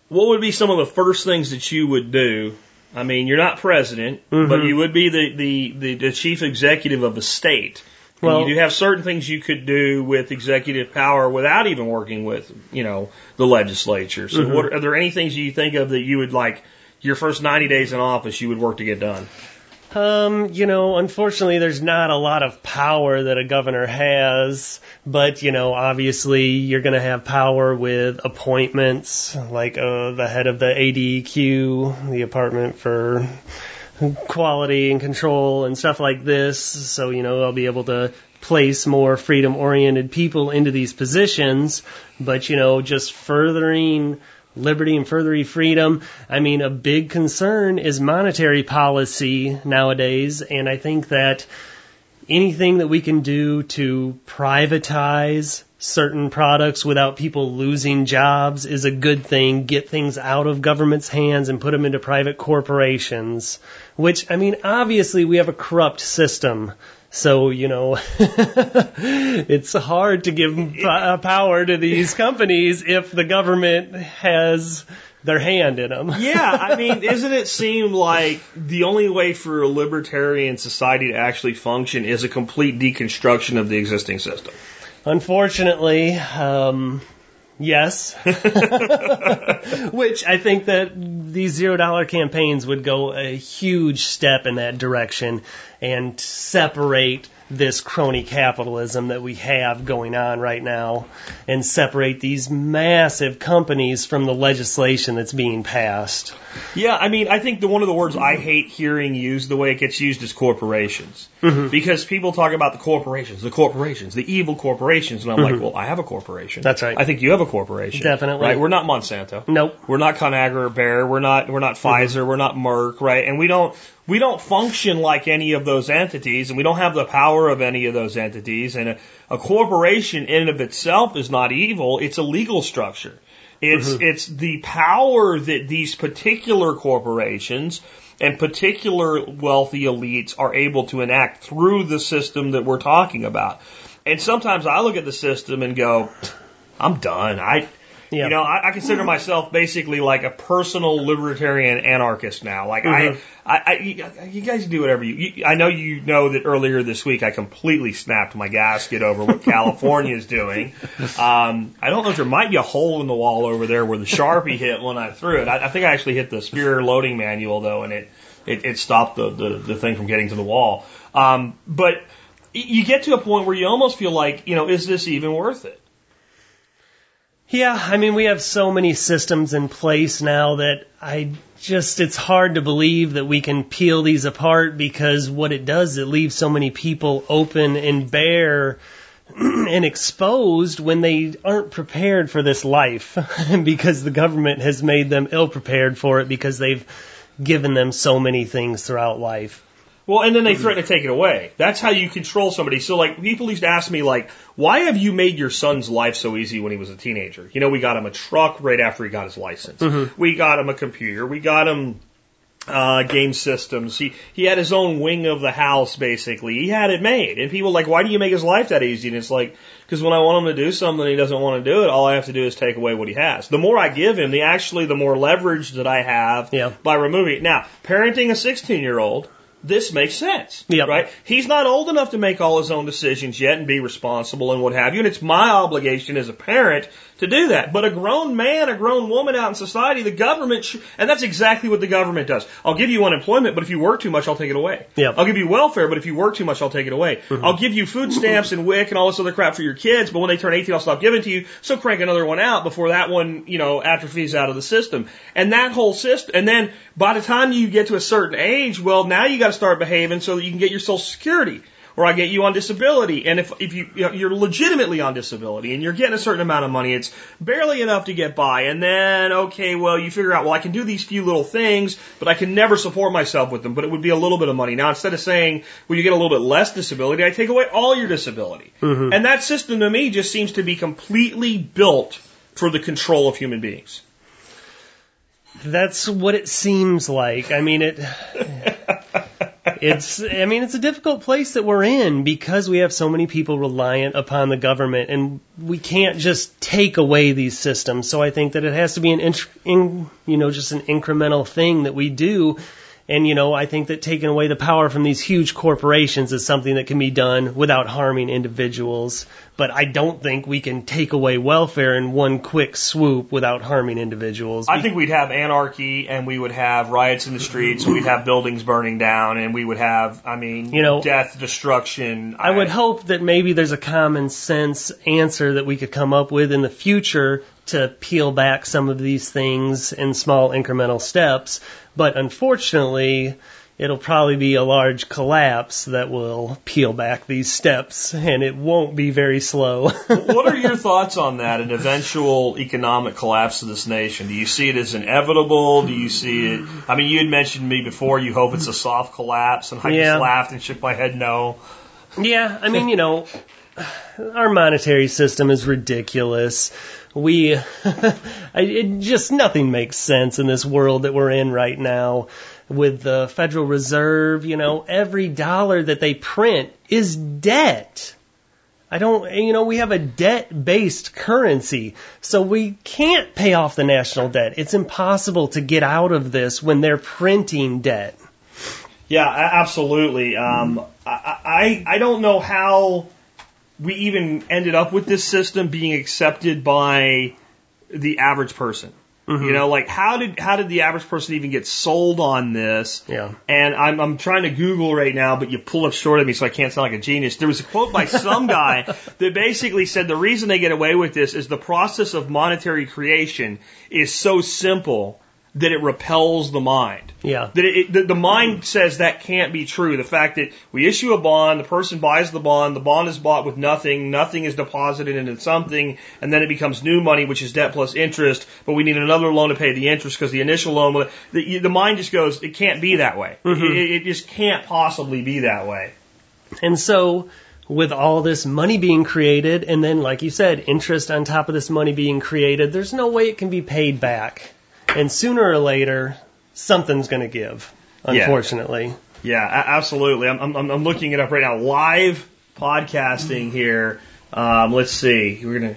what would be some of the first things that you would do? I mean, you're not president, but mm-hmm. you would be the, the, the, the chief executive of a state. And Well- you do have certain things you could do with executive power without even working with, you know, the legislature. So mm-hmm. what, are there any things you think of that you would like, your first 90 days in office, you would work to get done? Um, you know, unfortunately, there's not a lot of power that a governor has, but you know, obviously, you're going to have power with appointments, like uh, the head of the ADEQ, the Department for Quality and Control, and stuff like this. So you know, they'll be able to place more freedom-oriented people into these positions, but you know, just furthering liberty and furthering freedom. I mean, a big concern is monetary policy nowadays, and I think that anything that we can do to privatize certain products without people losing jobs is a good thing. Get things out of government's hands and put them into private corporations, which, I mean, obviously we have a corrupt system. So, you know, it's hard to give uh, power to these companies if the government has their hand in them. Yeah, I mean, doesn't it seem like the only way for a libertarian society to actually function is a complete deconstruction of the existing system? Unfortunately, um, yes. Which I think that these zero dollar campaigns would go a huge step in that direction and separate this crony capitalism that we have going on right now and separate these massive companies from the legislation that's being passed. Yeah, I mean, I think the one of the words I hate hearing used the way it gets used is corporations. Mm-hmm. Because people talk about the corporations, the corporations, the evil corporations, and I'm like, mm-hmm. well, I have a corporation. That's right. I think you have a corporation. Definitely. Right? We're not Monsanto. Nope. We're not Conagra or Bayer. We're not we're not mm-hmm. Pfizer. We're not Merck, right? And we don't we don't function like any of those entities, and we don't have the power of any of those entities. And a, a corporation in and of itself is not evil; it's a legal structure. It's mm-hmm. it's the power that these particular corporations and particular wealthy elites are able to enact through the system that we're talking about. And sometimes I look at the system and go, I'm done. I Yeah. you know, I, I consider myself basically like a personal libertarian anarchist now. Like I, I, I, you- you guys do whatever you, you. I know you know that earlier this week I completely snapped my gasket over what California is doing. Um, I don't know if there might be a hole in the wall over there where the sharpie hit when I threw it. I, I think I actually hit the spear loading manual though, and it, it, it stopped the, the the thing from getting to the wall. Um, but you get to a point where you almost feel like, you know, is this even worth it? Yeah, I mean, we have so many systems in place now that I just, it's hard to believe that we can peel these apart because what it does, it leaves so many people open and bare and exposed when they aren't prepared for this life because the government has made them ill prepared for it because they've given them so many things throughout life. Well, and then they threaten to take it away. That's how you control somebody. So, like, people used to ask me, like, why have you made your son's life so easy when he was a teenager? You know, we got him a truck right after he got his license. We got him a computer. We got him uh, game systems. He he had his own wing of the house, basically. He had it made. And people like, why do you make his life that easy? And it's like, because when I want him to do something he doesn't want to do it, all I have to do is take away what he has. The more I give him, the actually the more leverage that I have Yeah. by removing it. Now, parenting a 16 year old this makes sense. Yep. Right? He's not old enough to make all his own decisions yet and be responsible and what have you. And it's my obligation as a parent to do that. But a grown man, a grown woman out in society, the government, sh- and that's exactly what the government does. I'll give you unemployment, but if you work too much, I'll take it away. Yep. I'll give you welfare, but if you work too much, I'll take it away. Mm-hmm. I'll give you food stamps and WIC and all this other crap for your kids, but when they turn 18, I'll stop giving to you. So crank another one out before that one, you know, atrophies out of the system. And that whole system, and then by the time you get to a certain age, well, now you got to start behaving so that you can get your Social Security. Or I get you on disability, and if if you you know, you're legitimately on disability and you're getting a certain amount of money, it's barely enough to get by. And then okay, well you figure out well I can do these few little things, but I can never support myself with them. But it would be a little bit of money. Now instead of saying well you get a little bit less disability, I take away all your disability. Mm-hmm. And that system to me just seems to be completely built for the control of human beings. That's what it seems like. I mean, it. It's, I mean, it's a difficult place that we're in because we have so many people reliant upon the government and we can't just take away these systems. So I think that it has to be an, in, you know, just an incremental thing that we do. And, you know, I think that taking away the power from these huge corporations is something that can be done without harming individuals. But I don't think we can take away welfare in one quick swoop without harming individuals. I think we'd have anarchy and we would have riots in the streets and we'd have buildings burning down and we would have, I mean, You know, death, destruction. I would hope that maybe there's a common sense answer that we could come up with in the future to peel back some of these things in small incremental steps. But unfortunately, it'll probably be a large collapse that will peel back these steps and it won't be very slow. what are your thoughts on that, an eventual economic collapse of this nation? Do you see it as inevitable? Do you see it? I mean, you had mentioned to me before you hope it's a soft collapse, and I Yeah. just laughed and shook my head no. Yeah, I mean, you know, our monetary system is ridiculous. We, it just nothing makes sense in this world that we're in right now. With the Federal Reserve, you know, every dollar that they print is debt. I don't, you know, we have a debt based currency, so we can't pay off the national debt. It's impossible to get out of this when they're printing debt. Yeah, absolutely. Um, I, I I don't know how we even ended up with this system being accepted by the average person. You mm-hmm. know, like how did how did the average person even get sold on this? Yeah. And I'm I'm trying to Google right now, but you pull up short of me, so I can't sound like a genius. There was a quote by some guy that basically said the reason they get away with this is the process of monetary creation is so simple that it repels the mind. Yeah. That it, the, the mind says that can't be true. The fact that we issue a bond, the person buys the bond, the bond is bought with nothing, nothing is deposited into something, and then it becomes new money, which is debt plus interest, but we need another loan to pay the interest because the initial loan, the, the mind just goes, it can't be that way. Mm-hmm. It, it just can't possibly be that way. And so, with all this money being created, and then, like you said, interest on top of this money being created, there's no way it can be paid back. And sooner or later, something's going to give, unfortunately. Yeah, a- absolutely. I'm, I'm, I'm looking it up right now. Live podcasting here. Um, let's see. We're gonna.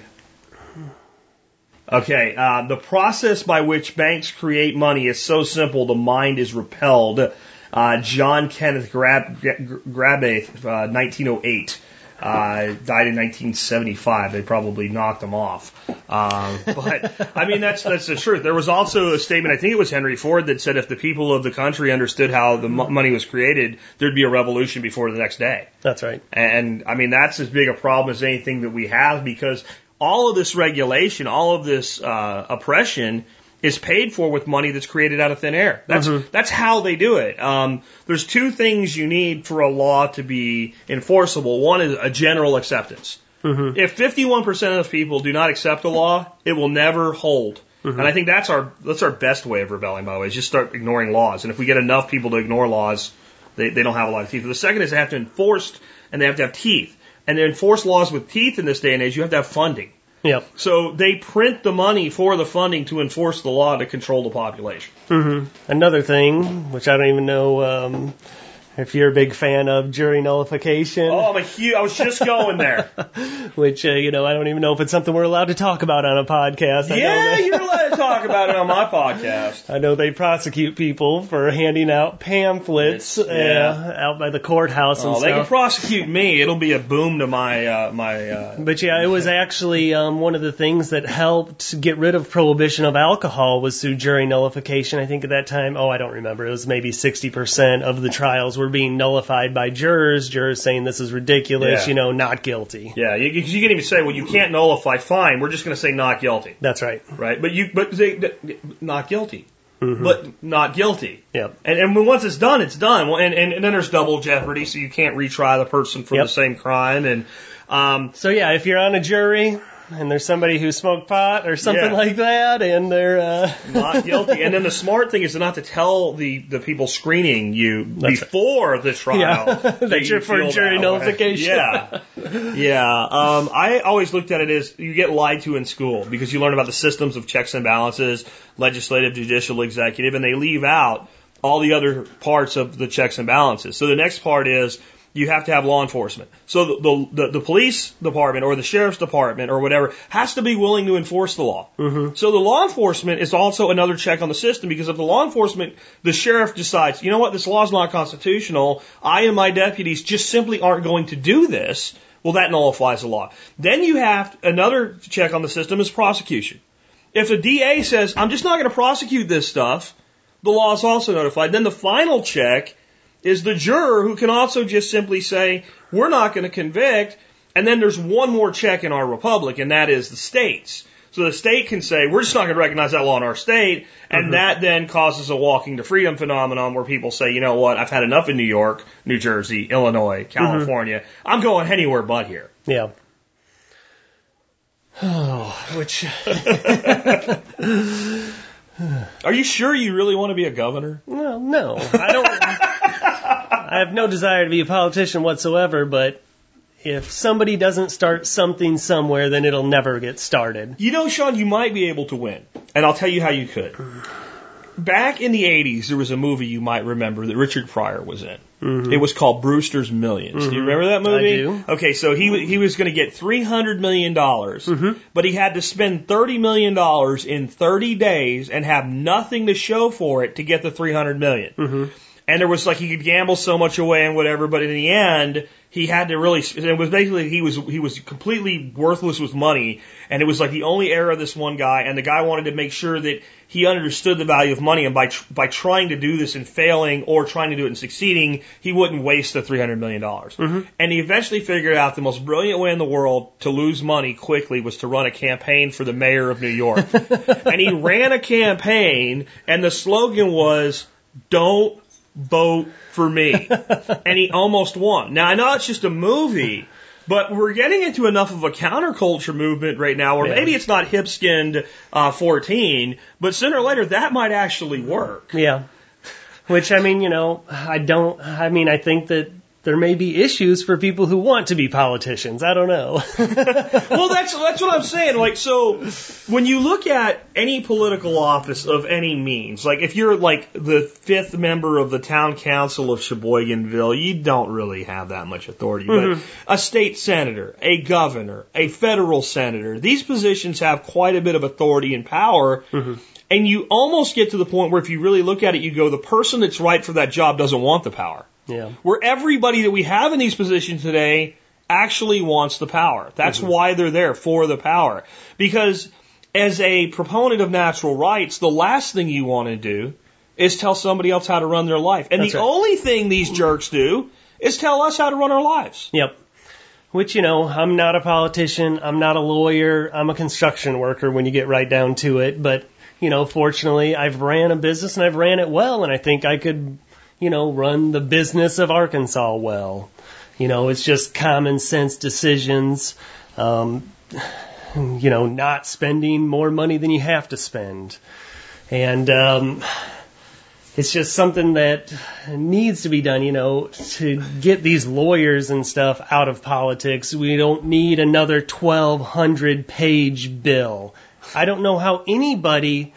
Okay, uh, the process by which banks create money is so simple. The mind is repelled. Uh, John Kenneth Grab, Grabath, uh, 1908. Uh, died in 1975. They probably knocked him off. Um, but I mean, that's that's the truth. There was also a statement. I think it was Henry Ford that said if the people of the country understood how the mo- money was created, there'd be a revolution before the next day. That's right. And I mean, that's as big a problem as anything that we have because all of this regulation, all of this uh, oppression is paid for with money that's created out of thin air. That's mm-hmm. that's how they do it. Um, there's two things you need for a law to be enforceable. One is a general acceptance. Mm-hmm. If 51% of people do not accept a law, it will never hold. Mm-hmm. And I think that's our that's our best way of rebelling. By the way, is just start ignoring laws. And if we get enough people to ignore laws, they, they don't have a lot of teeth. The second is they have to enforce and they have to have teeth. And to enforce laws with teeth in this day and age, you have to have funding. Yep. So they print the money for the funding to enforce the law to control the population. Another thing, which I don't even know um, if you're a big fan of jury nullification. Oh, I'm a huge. I was just going there. which uh, you know I don't even know if it's something we're allowed to talk about on a podcast. I yeah, they, you're allowed to talk about it on my podcast. I know they prosecute people for handing out pamphlets yeah. uh, out by the courthouse and Oh, they can prosecute me. It'll be a boom to my uh, my. Uh, but yeah, it was actually um, one of the things that helped get rid of prohibition of alcohol was through jury nullification. I think at that time, oh, I don't remember, it was maybe 60% of the trials were being nullified by jurors, jurors saying this is ridiculous, Yeah. you know, not guilty. yeah, you, you can even say, well, you can't nullify. Fine, we're just going to say not guilty, That's right. right? But you, but they, not guilty, but not guilty. Yep. And, and when once it's done, it's done. Well, and, and, and then there's double jeopardy, so you can't retry the person for Yep. the same crime. And um, So yeah, if you're on a jury and there's somebody who smoked pot or something Yeah. like that, and they're uh, not guilty. and then the smart thing is not to tell the, the people screening you That's before the trial Yeah. that That you you're for jury nullification. Yeah, yeah. Um, I always looked at it as you get lied to in school because you learn about the systems of checks and balances, legislative, judicial, executive, and they leave out all the other parts of the checks and balances. So the next part is you have to have law enforcement. So the, the, the, the police department or the sheriff's department or whatever has to be willing to enforce the law. Mm-hmm. So the law enforcement is also another check on the system because if the law enforcement, the sheriff decides, you know what, this law is not constitutional, I and my deputies just simply aren't going to do this, well, that nullifies the law. Then you have another check on the system is prosecution. If the DA says, I'm just not going to prosecute this stuff, the law is also notified. Then the final check is the juror who can also just simply say, we're not going to convict. And then there's one more check in our republic, and that is the states. So the state can say, we're just not going to recognize that law in our state. And mm-hmm. that then causes a walking to freedom phenomenon where people say, you know what, I've had enough in New York, New Jersey, Illinois, mm-hmm. California. I'm going anywhere but here. yeah. Oh, which Are you sure you really want to be a governor? well, no, I don't. I have no desire to be a politician whatsoever, but if somebody doesn't start something somewhere, then it'll never get started. You know, Sean, you might be able to win. And I'll tell you how you could. Back in the 80s, there was a movie you might remember that Richard Pryor was in. Mm-hmm. It was called Brewster's Millions Do you mm-hmm. remember that movie? do. Okay, so he he was going to get $300 million, mm-hmm. but he had to spend $30 million in 30 days and have nothing to show for it to get the $300 million. And there was like he could gamble so much away and whatever, but in the end, he had to really. It was basically he was he was completely worthless with money, and it was like the only error of this one guy. And the guy wanted to make sure that he understood the value of money, and by tr- by trying to do this and failing, or trying to do it and succeeding, he wouldn't waste the three hundred million dollars. Mm-hmm. And he eventually figured out the most brilliant way in the world to lose money quickly was to run a campaign for the mayor of New York. and he ran a campaign, and the slogan was "Don't vote for me. and he almost won. Now I know it's just a movie, but we're getting into enough of a counterculture movement right now where Yeah. maybe it's not Hipskind uh, 14, but sooner or later that might actually work. Yeah. Which I mean, you know, I don't. I mean, I think that there may be issues for people who want to be politicians. I don't know. well, that's that's what I'm saying. Like, so when you look at any political office of any means, like if you're like the fifth member of the town council of Sheboyganville, you don't really have that much authority. But mm-hmm. a state senator, a governor, a federal senator, these positions have quite a bit of authority and power. Mm-hmm. And you almost get to the point where if you really look at it, you go, the person that's right for that job doesn't want the power yeah. where everybody that we have in these positions today actually wants the power. That's mm-hmm. why they're there for the power. Because as a proponent of natural rights, the last thing you want to do is tell somebody else how to run their life. And That's the right. only thing these jerks do is tell us how to run our lives. Yep. Which, you know, I'm not a politician. I'm not a lawyer. I'm a construction worker when you get right down to it. But, you know, fortunately, I've ran a business and I've ran it well. And I think I could, you know, run the business of Arkansas well. You know, it's just common sense decisions. Um, you know, not spending more money than you have to spend. And, um, it's just something that needs to be done, you know, to get these lawyers and stuff out of politics. We don't need another 1200 page bill. I don't know how anybody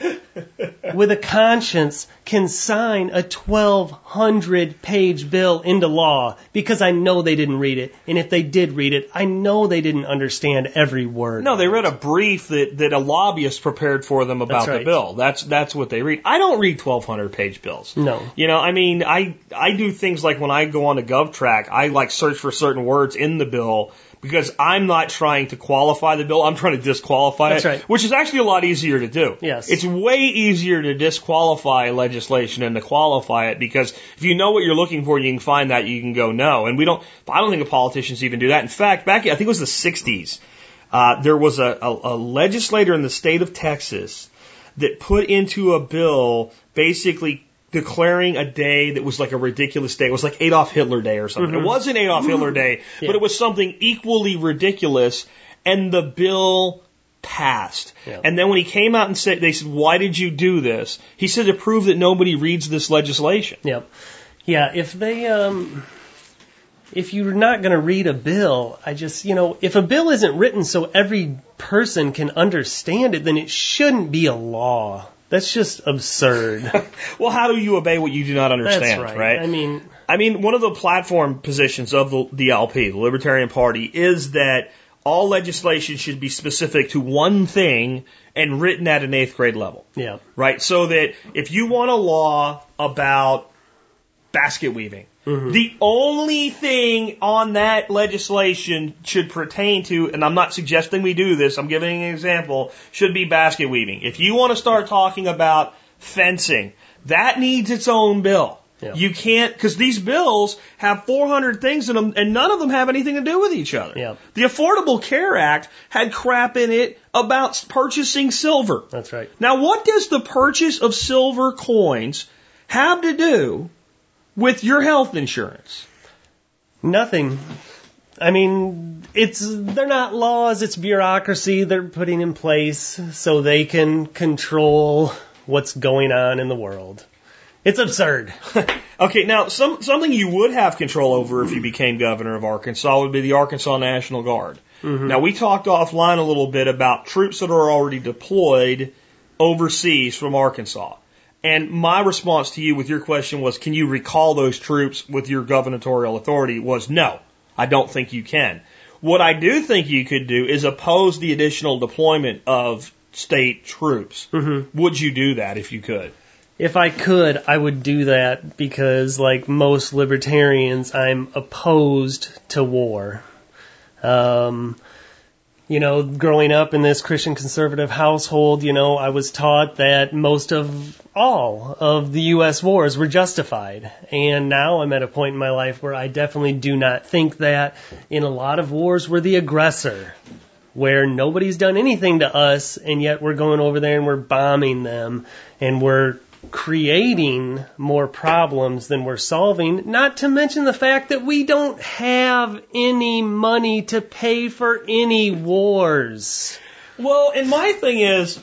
with a conscience can sign a 1200 page bill into law because I know they didn't read it. And if they did read it, I know they didn't understand every word. No, they read a brief that, that a lobbyist prepared for them about That's the bill. That's that's what they read. I don't read 1200 page bills. No. You know, I mean, I I do things like when I go on to GovTrack, I like search for certain words in the bill because I'm not trying to qualify the bill. I'm trying to disqualify That's it, right. which is actually a lot easier to do. Yes. It's way easier to disqualify legislation than to qualify it because if you know what you're looking for, you can find that, you can go no. And we don't, I don't think the politicians even do that. In fact, back, I think it was the 60s, uh, there was a, a, a legislator in the state of Texas that put into a bill basically declaring a day that was like a ridiculous day. It was like Adolf Hitler Day or something. It wasn't Adolf Hitler Day, but it was something equally ridiculous. And the bill passed. Yeah. And then when he came out and said, they said, why did you do this? He said to prove that nobody reads this legislation. Yep. Yeah, if they um if you're not going to read a bill, I just, you know, if a bill isn't written so every person can understand it, then it shouldn't be a law. That's just absurd. Well, how do you obey what you do not understand, right. I mean, I mean, one of the platform positions of the, the LP, the Libertarian Party, is that all legislation should be specific to one thing and written at an eighth grade level, yeah. right? So that if you want a law about basket weaving, Mm-hmm. the only thing on that legislation should pertain to, and I'm not suggesting we do this, I'm giving an example, should be basket weaving. If you want to start talking about fencing, that needs its own bill. Yeah. You can't, because these bills have 400 things in them, and none of them have anything to do with each other. Yeah. The Affordable Care Act had crap in it about purchasing silver. That's right. Now, what does the purchase of silver coins have to do with your health insurance? Nothing. I mean, it's they're not laws, it's bureaucracy they're putting in place so they can control what's going on in the world. It's absurd. Okay, now some something you would have control over if you became governor of Arkansas would be the Arkansas National Guard. Mm-hmm. Now we talked offline a little bit about troops that are already deployed overseas from Arkansas. And my response to you with your question was, can you recall those troops with your gubernatorial authority? Was no, I don't think you can. What I do think you could do is oppose the additional deployment of state troops. Would you do that if you could? If I could, I would do that because, like most libertarians, I'm opposed to war. Um, you know, growing up in this Christian conservative household, you know, I was taught that most of all of the U.S. wars were justified. And now I'm at a point in my life where I definitely do not think that. In a lot of wars, we're the aggressor where nobody's done anything to us, and yet we're going over there and we're bombing them, and we're creating more problems than we're solving, not to mention the fact that we don't have any money to pay for any wars. Well, and my thing is,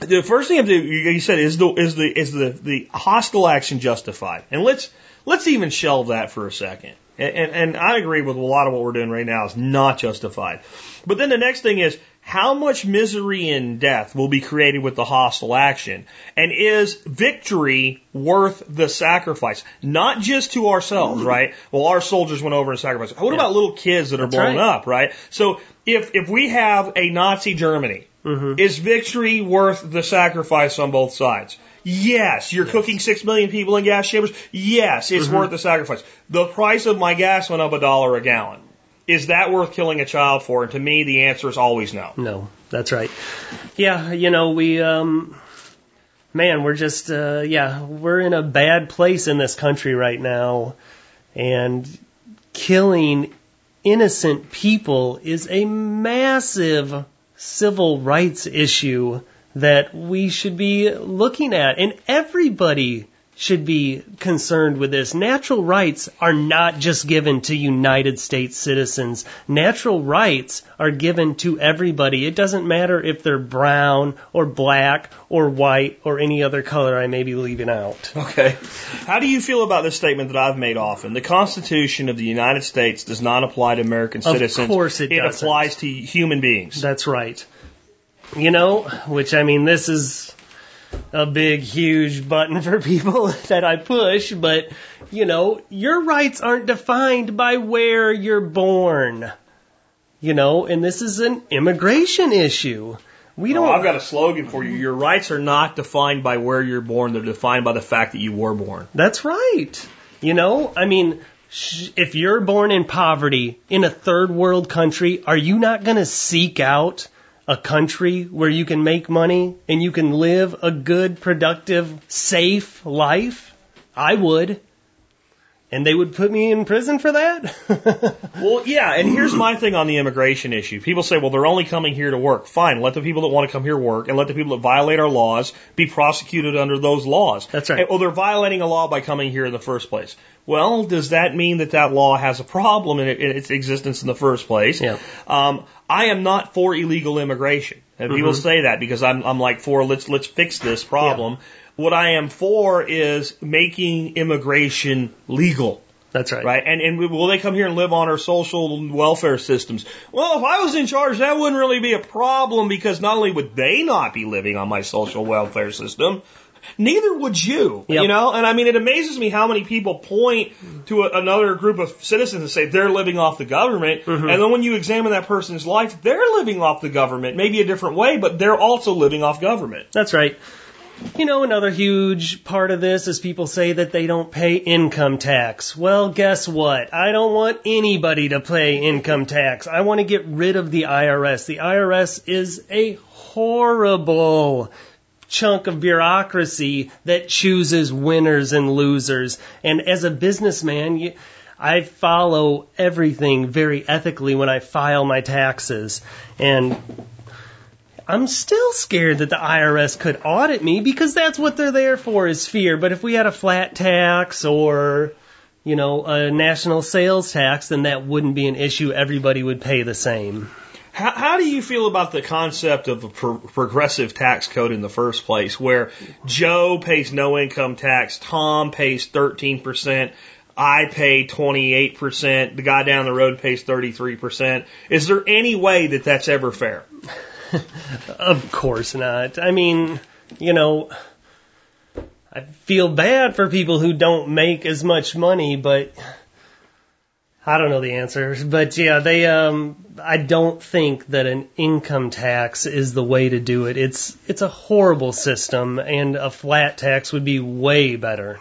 the first thing you said is the is the is the the hostile action justified? And let's let's even shelve that for a second. And, and and I agree with a lot of what we're doing right now is not justified. But then the next thing is how much misery and death will be created with the hostile action, and is victory worth the sacrifice? Not just to ourselves, right? Well, our soldiers went over and sacrificed. What Yeah. about little kids that are That's blown right. up, right? So if if we have a Nazi Germany, mm-hmm. is victory worth the sacrifice on both sides? Yes. You're cooking six million people in gas chambers. Yes, it's mm-hmm. worth the sacrifice. The price of my gas went up a dollar a gallon. Is that worth killing a child for? And to me, the answer is always no. No, that's right. Yeah, you know, we, um, man, we're just, uh, yeah, we're in a bad place in this country right now. And killing innocent people is a massive civil rights issue that we should be looking at. And everybody should be concerned with this. Natural rights are not just given to United States citizens. Natural rights are given to everybody. It doesn't matter if they're brown or black or white or any other color I may be leaving out. Okay. How do you feel about this statement that I've made often? The Constitution of the United States does not apply to American Of citizens. Of course it doesn't. applies to human beings. That's right. You know, which I mean, this is a big, huge button for people that I push, but you know, your rights aren't defined by where you're born. You know, and this is an immigration issue. We oh, don't. I've got a slogan for you. Your rights are not defined by where you're born. They're defined by the fact that you were born. That's right. You know, I mean, sh- if you're born in poverty in a third world country, are you not going to seek out a country where you can make money and you can live a good, productive, safe life? I would. And they would put me in prison for that? Well, yeah, and here's my thing on the immigration issue. People say, well, they're only coming here to work. Fine, let the people that want to come here work, and let the people that violate our laws be prosecuted under those laws. That's right. And- well, they're violating a law by coming here in the first place. Well, does that mean that that law has a problem in, it, in its existence in the first place? Yeah. Um, I am not for illegal immigration, and people say that because I'm, I'm like for let's let's fix this problem. What I am for is making immigration legal. That's right. Right. And, and will they come here and live on our social welfare systems? Well, if I was in charge, that wouldn't really be a problem because not only would they not be living on my social welfare system, neither would you. Yep. You know, and I mean, it amazes me how many people point to a, another group of citizens and say they're living off the government. Mm-hmm. And then when you examine that person's life, they're living off the government, maybe a different way, but they're also living off government. That's right. You know, another huge part of this is people say that they don't pay income tax. Well, guess what? I don't want anybody to pay income tax. I want to get rid of the IRS. The IRS is a horrible chunk of bureaucracy that chooses winners and losers. And as a businessman, you, I follow everything very ethically when I file my taxes. And I'm still scared that the IRS could audit me because that's what they're there for is fear. But if we had a flat tax or, you know, a national sales tax, then that wouldn't be an issue. Everybody would pay the same. How, how do you feel about the concept of a pro- progressive tax code in the first place, where Joe pays no income tax, Tom pays 13%, I pay 28%, the guy down the road pays 33%? Is there any way that that's ever fair? Of course not. I mean, you know, I feel bad for people who don't make as much money, but I don't know the answer. But yeah, they um I don't think that an income tax is the way to do it. It's it's a horrible system and a flat tax would be way better.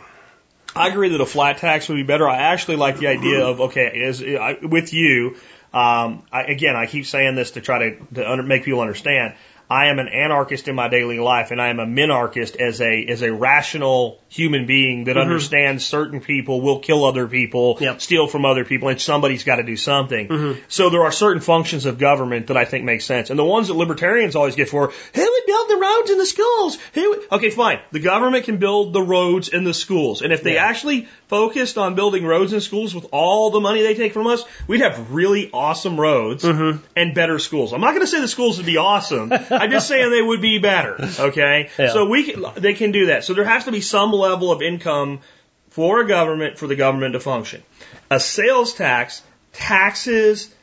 I agree that a flat tax would be better. I actually like the idea of okay, as I, with you. Um, I, again, I keep saying this to try to, to under, make people understand. I am an anarchist in my daily life, and I am a minarchist as a as a rational human being that mm-hmm. understands certain people will kill other people, Yep. steal from other people, and somebody's got to do something. Mm-hmm. So there are certain functions of government that I think make sense, and the ones that libertarians always get for who would build the roads and the schools? Who? would-" Okay, fine. The government can build the roads and the schools, and if they Yeah. actually focused on building roads and schools with all the money they take from us, we'd have really awesome roads mm-hmm. and better schools. I'm not going to say the schools would be awesome. I'm just saying they would be better. Okay, Yeah. so we can, they can do that. So there has to be some level of income for a government for the government to function. A sales tax taxes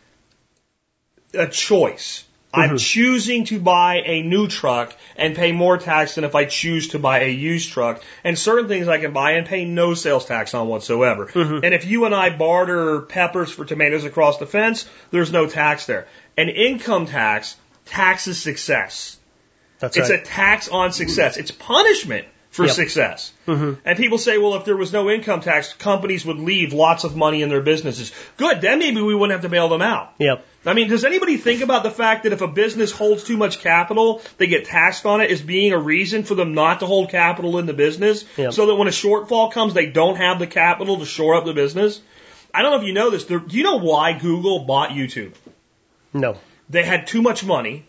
a choice. I'm mm-hmm. choosing to buy a new truck and pay more tax than if I choose to buy a used truck. And certain things I can buy and pay no sales tax on whatsoever. Mm-hmm. And if you and I barter peppers for tomatoes across the fence, there's no tax there. An income tax taxes success. That's It's right. a tax on success. It's punishment for Yep. success. Mm-hmm. And people say, well, if there was no income tax, companies would leave lots of money in their businesses. Good, then maybe we wouldn't have to bail them out. yep. I mean, does anybody think about the fact that if a business holds too much capital, they get taxed on it as being a reason for them not to hold capital in the business? Yep. So that when a shortfall comes, they don't have the capital to shore up the business? I don't know if you know this. Do you know why Google bought YouTube? No. They had too much money,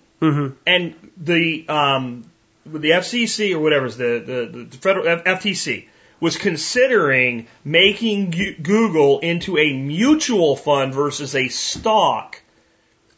and the um, the FCC or whatever is the, the the federal FTC was considering making Google into a mutual fund versus a stock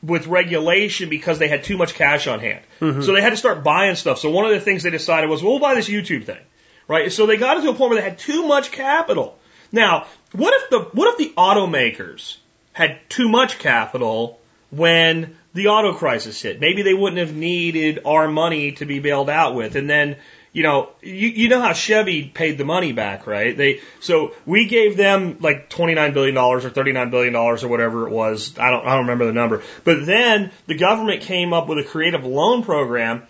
with regulation because they had too much cash on hand. So they had to start buying stuff. So one of the things they decided was, well, we'll buy this YouTube thing, right? So they got it to a point where they had too much capital. Now, what if the what if the automakers had too much capital when the auto crisis hit? Maybe they wouldn't have needed our money to be bailed out with, and then you know, you, you know how Chevy paid the money back, right? They so we gave them like twenty nine billion dollars or thirty nine billion dollars or whatever it was. I don't I don't remember the number. But then the government came up with a creative loan program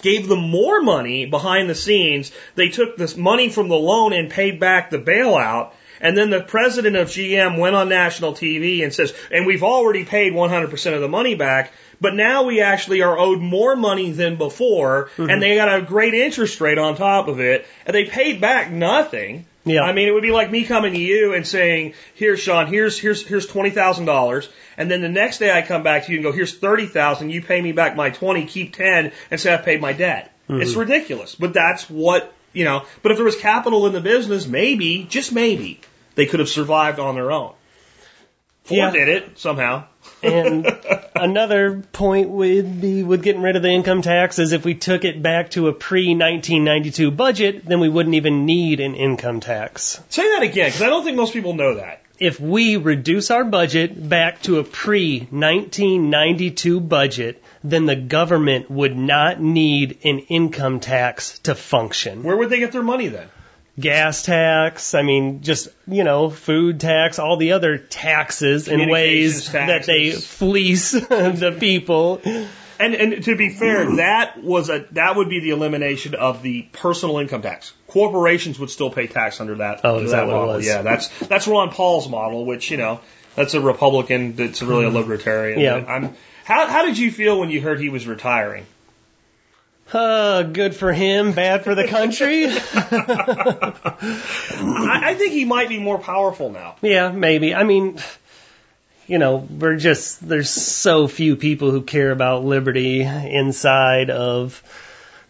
gave them more money behind the scenes. They took this money from the loan and paid back the bailout. And then the president of GM went on national TV and says, and we've already paid 100% of the money back, but now we actually are owed more money than before, Mm-hmm. and they got a great interest rate on top of it, and they paid back nothing. Yeah. I mean, it would be like me coming to you and saying, "Here, Shawn, here's here's here's twenty thousand dollars," and then the next day I come back to you and go, "Here's thirty thousand. You pay me back my twenty, keep ten, and say I paid my debt." It's ridiculous, but that's what you know. But if there was capital in the business, maybe, just maybe, they could have survived on their own. Ford Yeah. did it somehow. And another point would be with getting rid of the income tax is if we took it back to a pre 1992 budget, then we wouldn't even need an income tax. Say that again, because I don't think most people know that. If we reduce our budget back to a pre 1992 budget, then the government would not need an income tax to function. Where would they get their money then? Gas tax, I mean, just, you know, food tax, all the other taxes and ways Communications that they fleece the people. And and to be fair, that was a that would be the elimination of the personal income tax. Corporations would still pay tax under that. Oh, is that what it model. was? Yeah, that's that's Ron Paul's model, which you know that's a Republican. That's really a mm-hmm. libertarian. Yeah. I'm. How how did you feel when you heard he was retiring? Uh, good for him, bad for the country. I, I think he might be more powerful now. yeah, maybe. I mean, you know, we're just, there's so few people who care about liberty inside of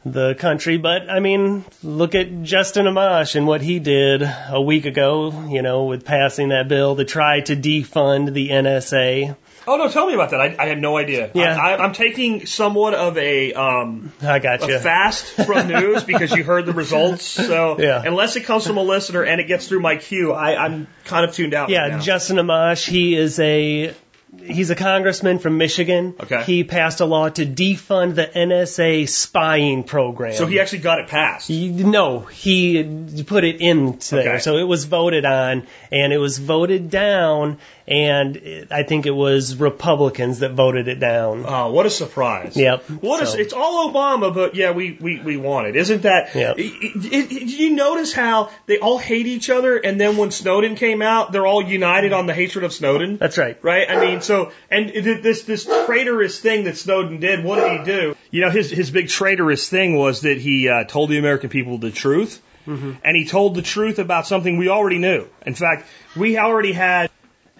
the country. But I mean, look at Justin Amash and what he did a week ago, you know, with passing that bill to try to defund the NSA. Oh no, tell me about that. I, I had no idea. Yeah. I, I'm taking somewhat of a um, I got a you. fast from news because you heard the results. So Yeah. unless it comes from a listener and it gets through my queue, I, I'm kind of tuned out. Yeah, right now. Justin Amash, he is a he's a congressman from Michigan. Okay. He passed a law to defund the NSA spying program. so he actually got it passed. He- no, he put it into there. Okay. So it was voted on, and it was voted down, and it, I think it was Republicans that voted it down. Oh, what a surprise! Yep. What is? So- It's all Obama, but yeah, we we we want it. Isn't that? Yep. i- i- i- Did you notice how they all hate each other, and then when Snowden came out, they're all united on the hatred of Snowden? That's right. Right? I mean, so, and this, this traitorous thing that Snowden did, what did he do? You know, his, his big traitorous thing was that he uh, told the American people the truth. And he told the truth about something we already knew. In fact, we already had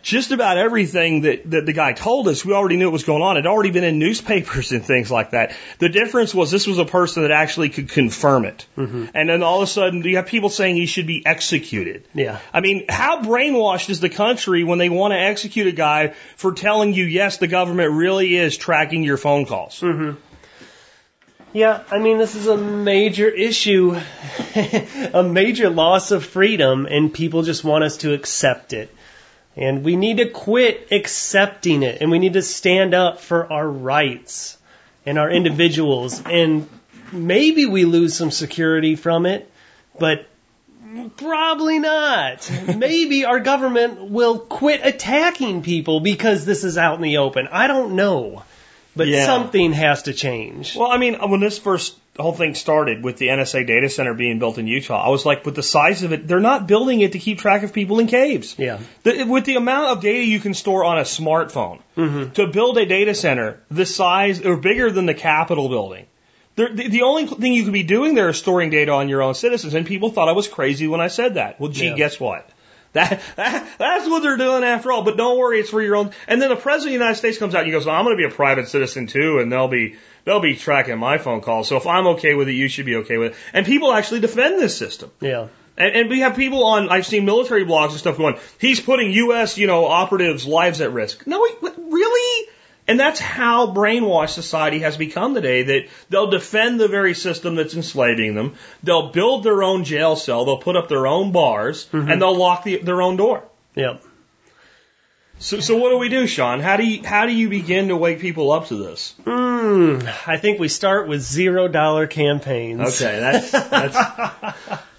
just about everything that, that the guy told us, we already knew what was going on. It had already been in newspapers and things like that. The difference was this was a person that actually could confirm it. Mm-hmm. And then all of a sudden, you have people saying he should be executed. Yeah. I mean, how brainwashed is the country when they want to execute a guy for telling you, yes, the government really is tracking your phone calls? Mm-hmm. Yeah, I mean, this is a major issue, a major loss of freedom, and people just want us to accept it. And we need to quit accepting it, and we need to stand up for our rights and our individuals. And maybe we lose some security from it, but probably not. maybe our government will quit attacking people because this is out in the open. I don't know. But Yeah. something has to change. Well, I mean, when this first whole thing started with the NSA data center being built in Utah, I was like, with the size of it, they're not building it to keep track of people in caves. Yeah. The, with the amount of data you can store on a smartphone, mm-hmm. to build a data center the size or bigger than the Capitol building, the, the only thing you could be doing there is storing data on your own citizens. And people thought I was crazy when I said that. Well, gee, Yeah. guess what? That, that that's what they're doing after all. But don't worry, it's for your own. And then the president of the United States comes out and he goes, well, "I'm going to be a private citizen too, and they'll be they'll be tracking my phone calls. So if I'm okay with it, you should be okay with it." And people actually defend this system. Yeah. And, and we have people on, I've seen military blogs and stuff going, he's putting U.S., you know, operatives' lives at risk. No, he, really? And that's how brainwashed society has become today, that they'll defend the very system that's enslaving them. They'll build their own jail cell. They'll put up their own bars and they'll lock the, their own door. Yep. So, so what do we do, Shawn? How do you how do you begin to wake people up to this? Hmm, I think we start with zero dollar campaigns. Okay, that's that's.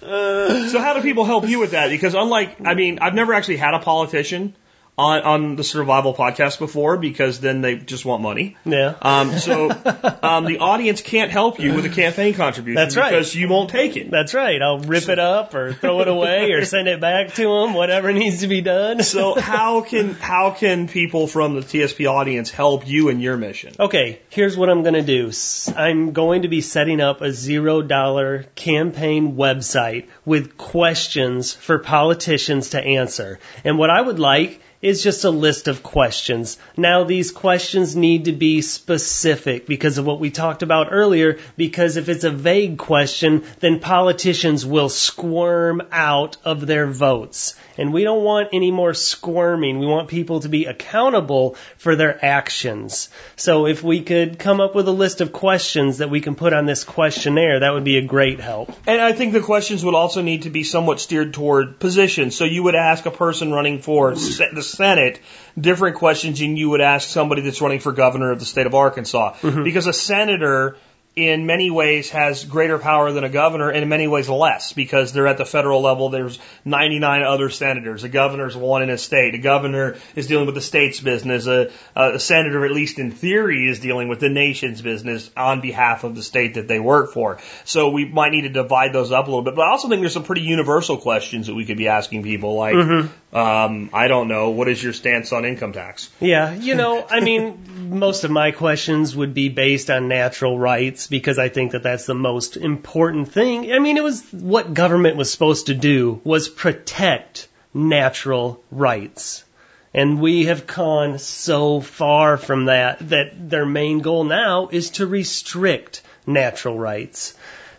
so how do people help you with that? Because unlike, I mean, I've never actually had a politician on on the survival podcast before because then they just want money. Yeah. Um, so um, the audience can't help you with a campaign contribution That's right. because you won't take it. That's right. I'll rip it up or throw it away or send it back to them, whatever needs to be done. So how can how can people from the TSP audience help you in your mission? Okay, here's what I'm going to do. I'm going to be setting up a zero dollar campaign website with questions for politicians to answer. And what I would like is just a list of questions. Now these questions need to be specific because of what we talked about earlier, because if it's a vague question, then politicians will squirm out of their votes. And we don't want any more squirming. We want people to be accountable for their actions. So if we could come up with a list of questions that we can put on this questionnaire, that would be a great help. And I think the questions would also need to be somewhat steered toward positions. So you would ask a person running for the Senate different questions than you would ask somebody that's running for governor of the state of Arkansas. Mm-hmm. Because a senator in many ways has greater power than a governor and in many ways less because they're at the federal level. There's 99 other senators. A governor's one in a state. A governor is dealing with the state's business. A, a senator, at least in theory, is dealing with the nation's business on behalf of the state that they work for. So we might need to divide those up a little bit. But I also think there's some pretty universal questions that we could be asking people like, mm-hmm. Um, I don't know, what is your stance on income tax? Yeah, you know, I mean, most of my questions would be based on natural rights because I think that that's the most important thing. I mean, it was what government was supposed to do was protect natural rights. And we have gone so far from that that their main goal now is to restrict natural rights.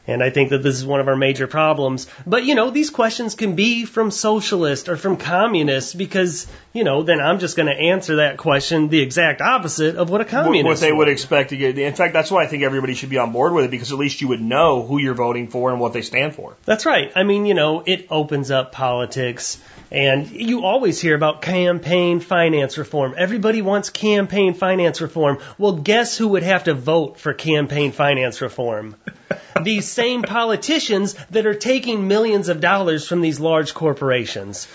And I think that this is one of our major problems. But, you know, these questions can be from socialists or from communists because, you know, then I'm just going to answer that question the exact opposite of what a communist What they would expect to get. In fact, that's why I think everybody should be on board with it because at least you would know who you're voting for and what they stand for. That's right. I mean, you know, it opens up politics. And you always hear about campaign finance reform. Everybody wants campaign finance reform. Well, guess who would have to vote for campaign finance reform? These same politicians that are taking millions of dollars from these large corporations.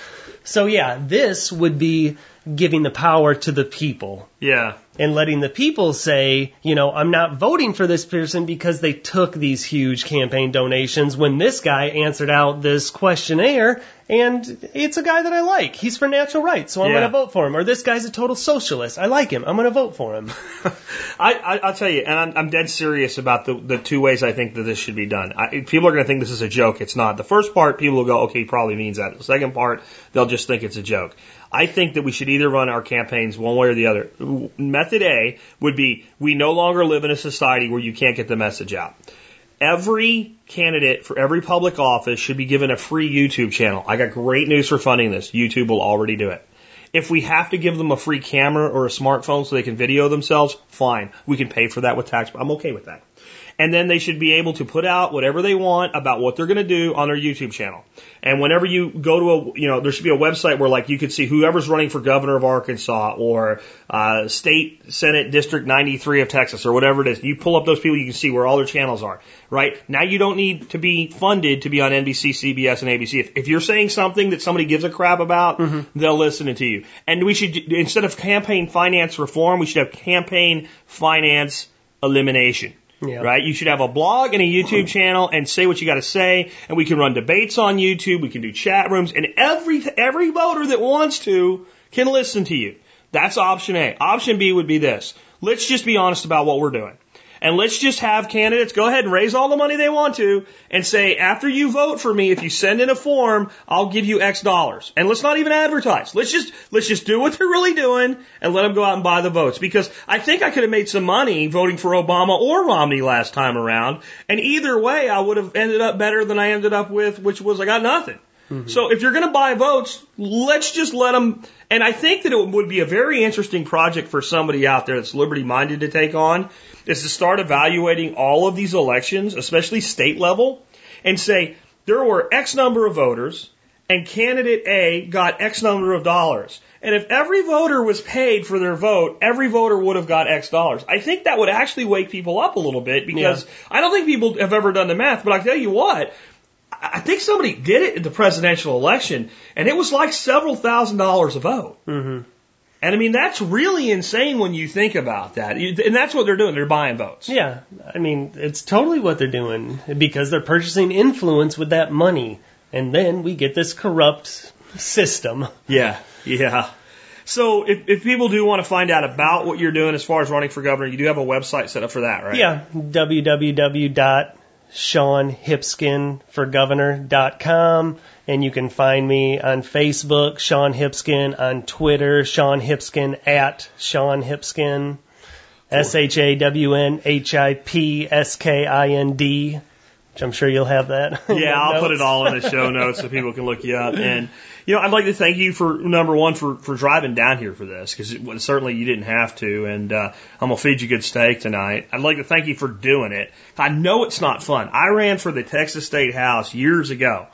So yeah, this would be giving the power to the people Yeah. and letting the people say, you know, I'm not voting for this person because they took these huge campaign donations when this guy answered out this questionnaire and it's a guy that I like. He's for natural rights, so I'm Yeah. going to vote for him. Or this guy's a total socialist. I like him. I'm going to vote for him. I, I, I'll tell you, and I'm, I'm dead serious about the, the two ways I think that this should be done. I, people are going to think this is a joke. It's not. The first part, people will go, okay, he probably means that. The second part, they'll just think it's a joke. I think that we should either run our campaigns one way or the other. Method A would be we no longer live in a society where you can't get the message out. Every candidate for every public office should be given a free YouTube channel. I got great news for funding this. YouTube will already do it. If we have to give them a free camera or a smartphone so they can video themselves, fine. We can pay for that with tax. I'm okay with that. And then they should be able to put out whatever they want about what they're going to do on their YouTube channel. And whenever you go to a, you know, there should be a website where like you could see whoever's running for governor of Arkansas or uh, state senate district 93 of Texas or whatever it is. You pull up those people, you can see where all their channels are. Right now, you don't need to be funded to be on NBC, CBS, and ABC. If, if you're saying something that somebody gives a crap about, they'll listen to you. And we should instead of campaign finance reform, we should have campaign finance elimination. Right? You should have a blog and a YouTube channel and say what you got to say. And we can run debates on YouTube. We can do chat rooms and every, every voter that wants to can listen to you. That's option A. Option B would be this. Let's just be honest about what we're doing. And let's just have candidates go ahead and raise all the money they want to and say, after you vote for me, if you send in a form, I'll give you X dollars. And let's not even advertise. Let's just, let's just do what they're really doing and let them go out and buy the votes. Because I think I could have made some money voting for Obama or Romney last time around. And either way, I would have ended up better than I ended up with, which was I got nothing. Mm-hmm. So if you're going to buy votes, let's just let them. And I think that it would be a very interesting project for somebody out there that's liberty minded to take on is to start evaluating all of these elections, especially state level, and say there were X number of voters and candidate A got X number of dollars. And if every voter was paid for their vote, every voter would have got X dollars. I think that would actually wake people up a little bit because Yeah. I don't think people have ever done the math, but I tell you what, I think somebody did it in the presidential election and it was like several thousand dollars a vote. hmm And I mean, that's really insane when you think about that. And that's what they're doing. They're buying votes. Yeah, I mean, it's totally what they're doing because they're purchasing influence with that money. And then we get this corrupt system. Yeah, yeah. So if, if people do want to find out about what you're doing as far as running for governor, you do have a website set up for that, right? Yeah, www.shawnhipskindforgovernor.com. And you can find me on Facebook, Shawn Hipskind, on Twitter, Shawn Hipskind at Shawn Hipskind, S H A W N H I P S K I N D, which I'm sure you'll have that. Yeah, I'll put it all in the show notes so people can look you up. And you know, I'd like to thank you for number one for for driving down here for this because certainly you didn't have to. And uh, I'm gonna feed you good steak tonight. I'd like to thank you for doing it. I know it's not fun. I ran for the Texas State House years ago,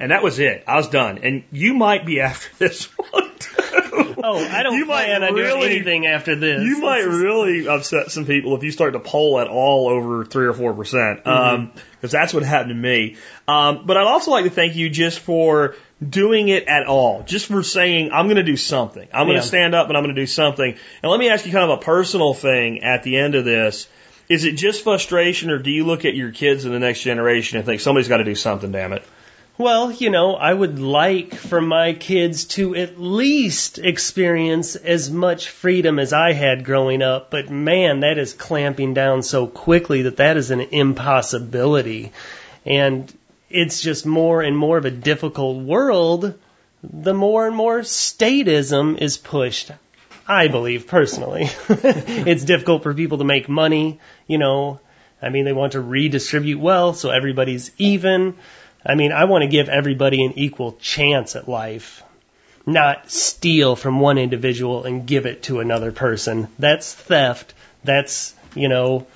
and that was it. I was done. And you might be after this one. Too. Oh, I don't You might plan on doing really- anything after this. You might really upset some people if you start to poll at all over three or four percent, because that's what happened to me. Um, but I'd also like to thank you just for doing it at all, just for saying I'm going to do something. I'm going Yeah. to stand up and I'm going to do something. And let me ask you kind of a personal thing at the end of this. Is it just frustration, or do you look at your kids in the next generation and think somebody's got to do something? Damn it! Well, you know, I would like for my kids to at least experience as much freedom as I had growing up, but man, that is clamping down so quickly that that is an impossibility. And it's just more and more of a difficult world the more and more statism is pushed. I believe personally. it's difficult for people to make money, you know. I mean, they want to redistribute wealth so everybody's even. I mean, I want to give everybody an equal chance at life, not steal from one individual and give it to another person. That's theft. That's, you know,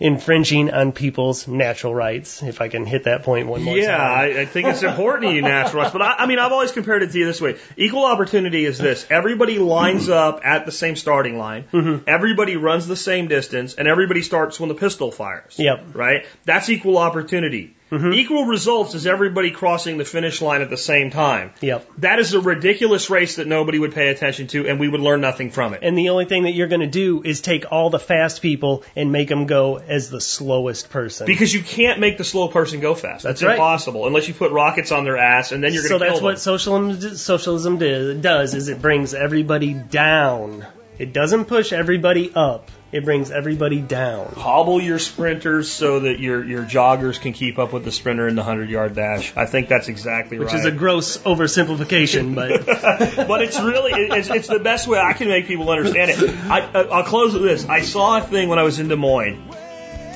infringing on people's natural rights, if I can hit that point one more Yeah, time. I, I think it's important to you natural rights. But I, I mean, I've always compared it to you this way. Equal opportunity is this. Everybody lines mm-hmm. up at the same starting line. Mm-hmm. Everybody runs the same distance and everybody starts when the pistol fires. Yep. Right? That's equal opportunity. Mm-hmm. Equal results is everybody crossing the finish line at the same time. Yep. That is a ridiculous race that nobody would pay attention to and we would learn nothing from it. And the only thing that you're going to do is take all the fast people and make them go as the slowest person. Because you can't make the slow person go fast. That's That's right. impossible unless you put rockets on their ass and then you're going to So that's what socialism socialism does is it brings everybody down. It doesn't push everybody up. It brings everybody down. hobble your sprinters so that your your joggers can keep up with the sprinter in the 100 yard dash. I think that's exactly Which right. Which is a gross oversimplification, but but it's really it's, it's the best way I can make people understand it. I, I- I'll close with this. I saw a thing when I was in Des Moines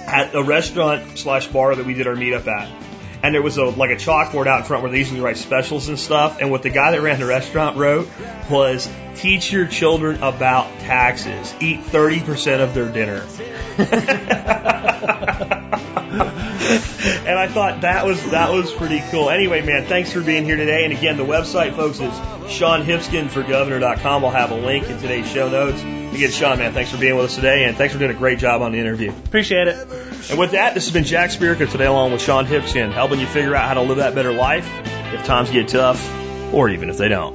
at a restaurant slash bar that we did our meetup at. And there was a like a chalkboard out in front where they usually write specials and stuff. And what the guy that ran the restaurant wrote was teach your children about taxes. Eat thirty percent of their dinner. and I thought that was that was pretty cool. Anyway, man, thanks for being here today. And again, the website, folks, is ShawnHipskindForGovernor.com. We'll have a link in today's show notes. Again, Shawn, man, thanks for being with us today, and thanks for doing a great job on the interview. appreciate it. And with that, this has been Jack Spirko today, along with Shawn Hipskind, helping you figure out how to live that better life if times get tough, or even if they don't.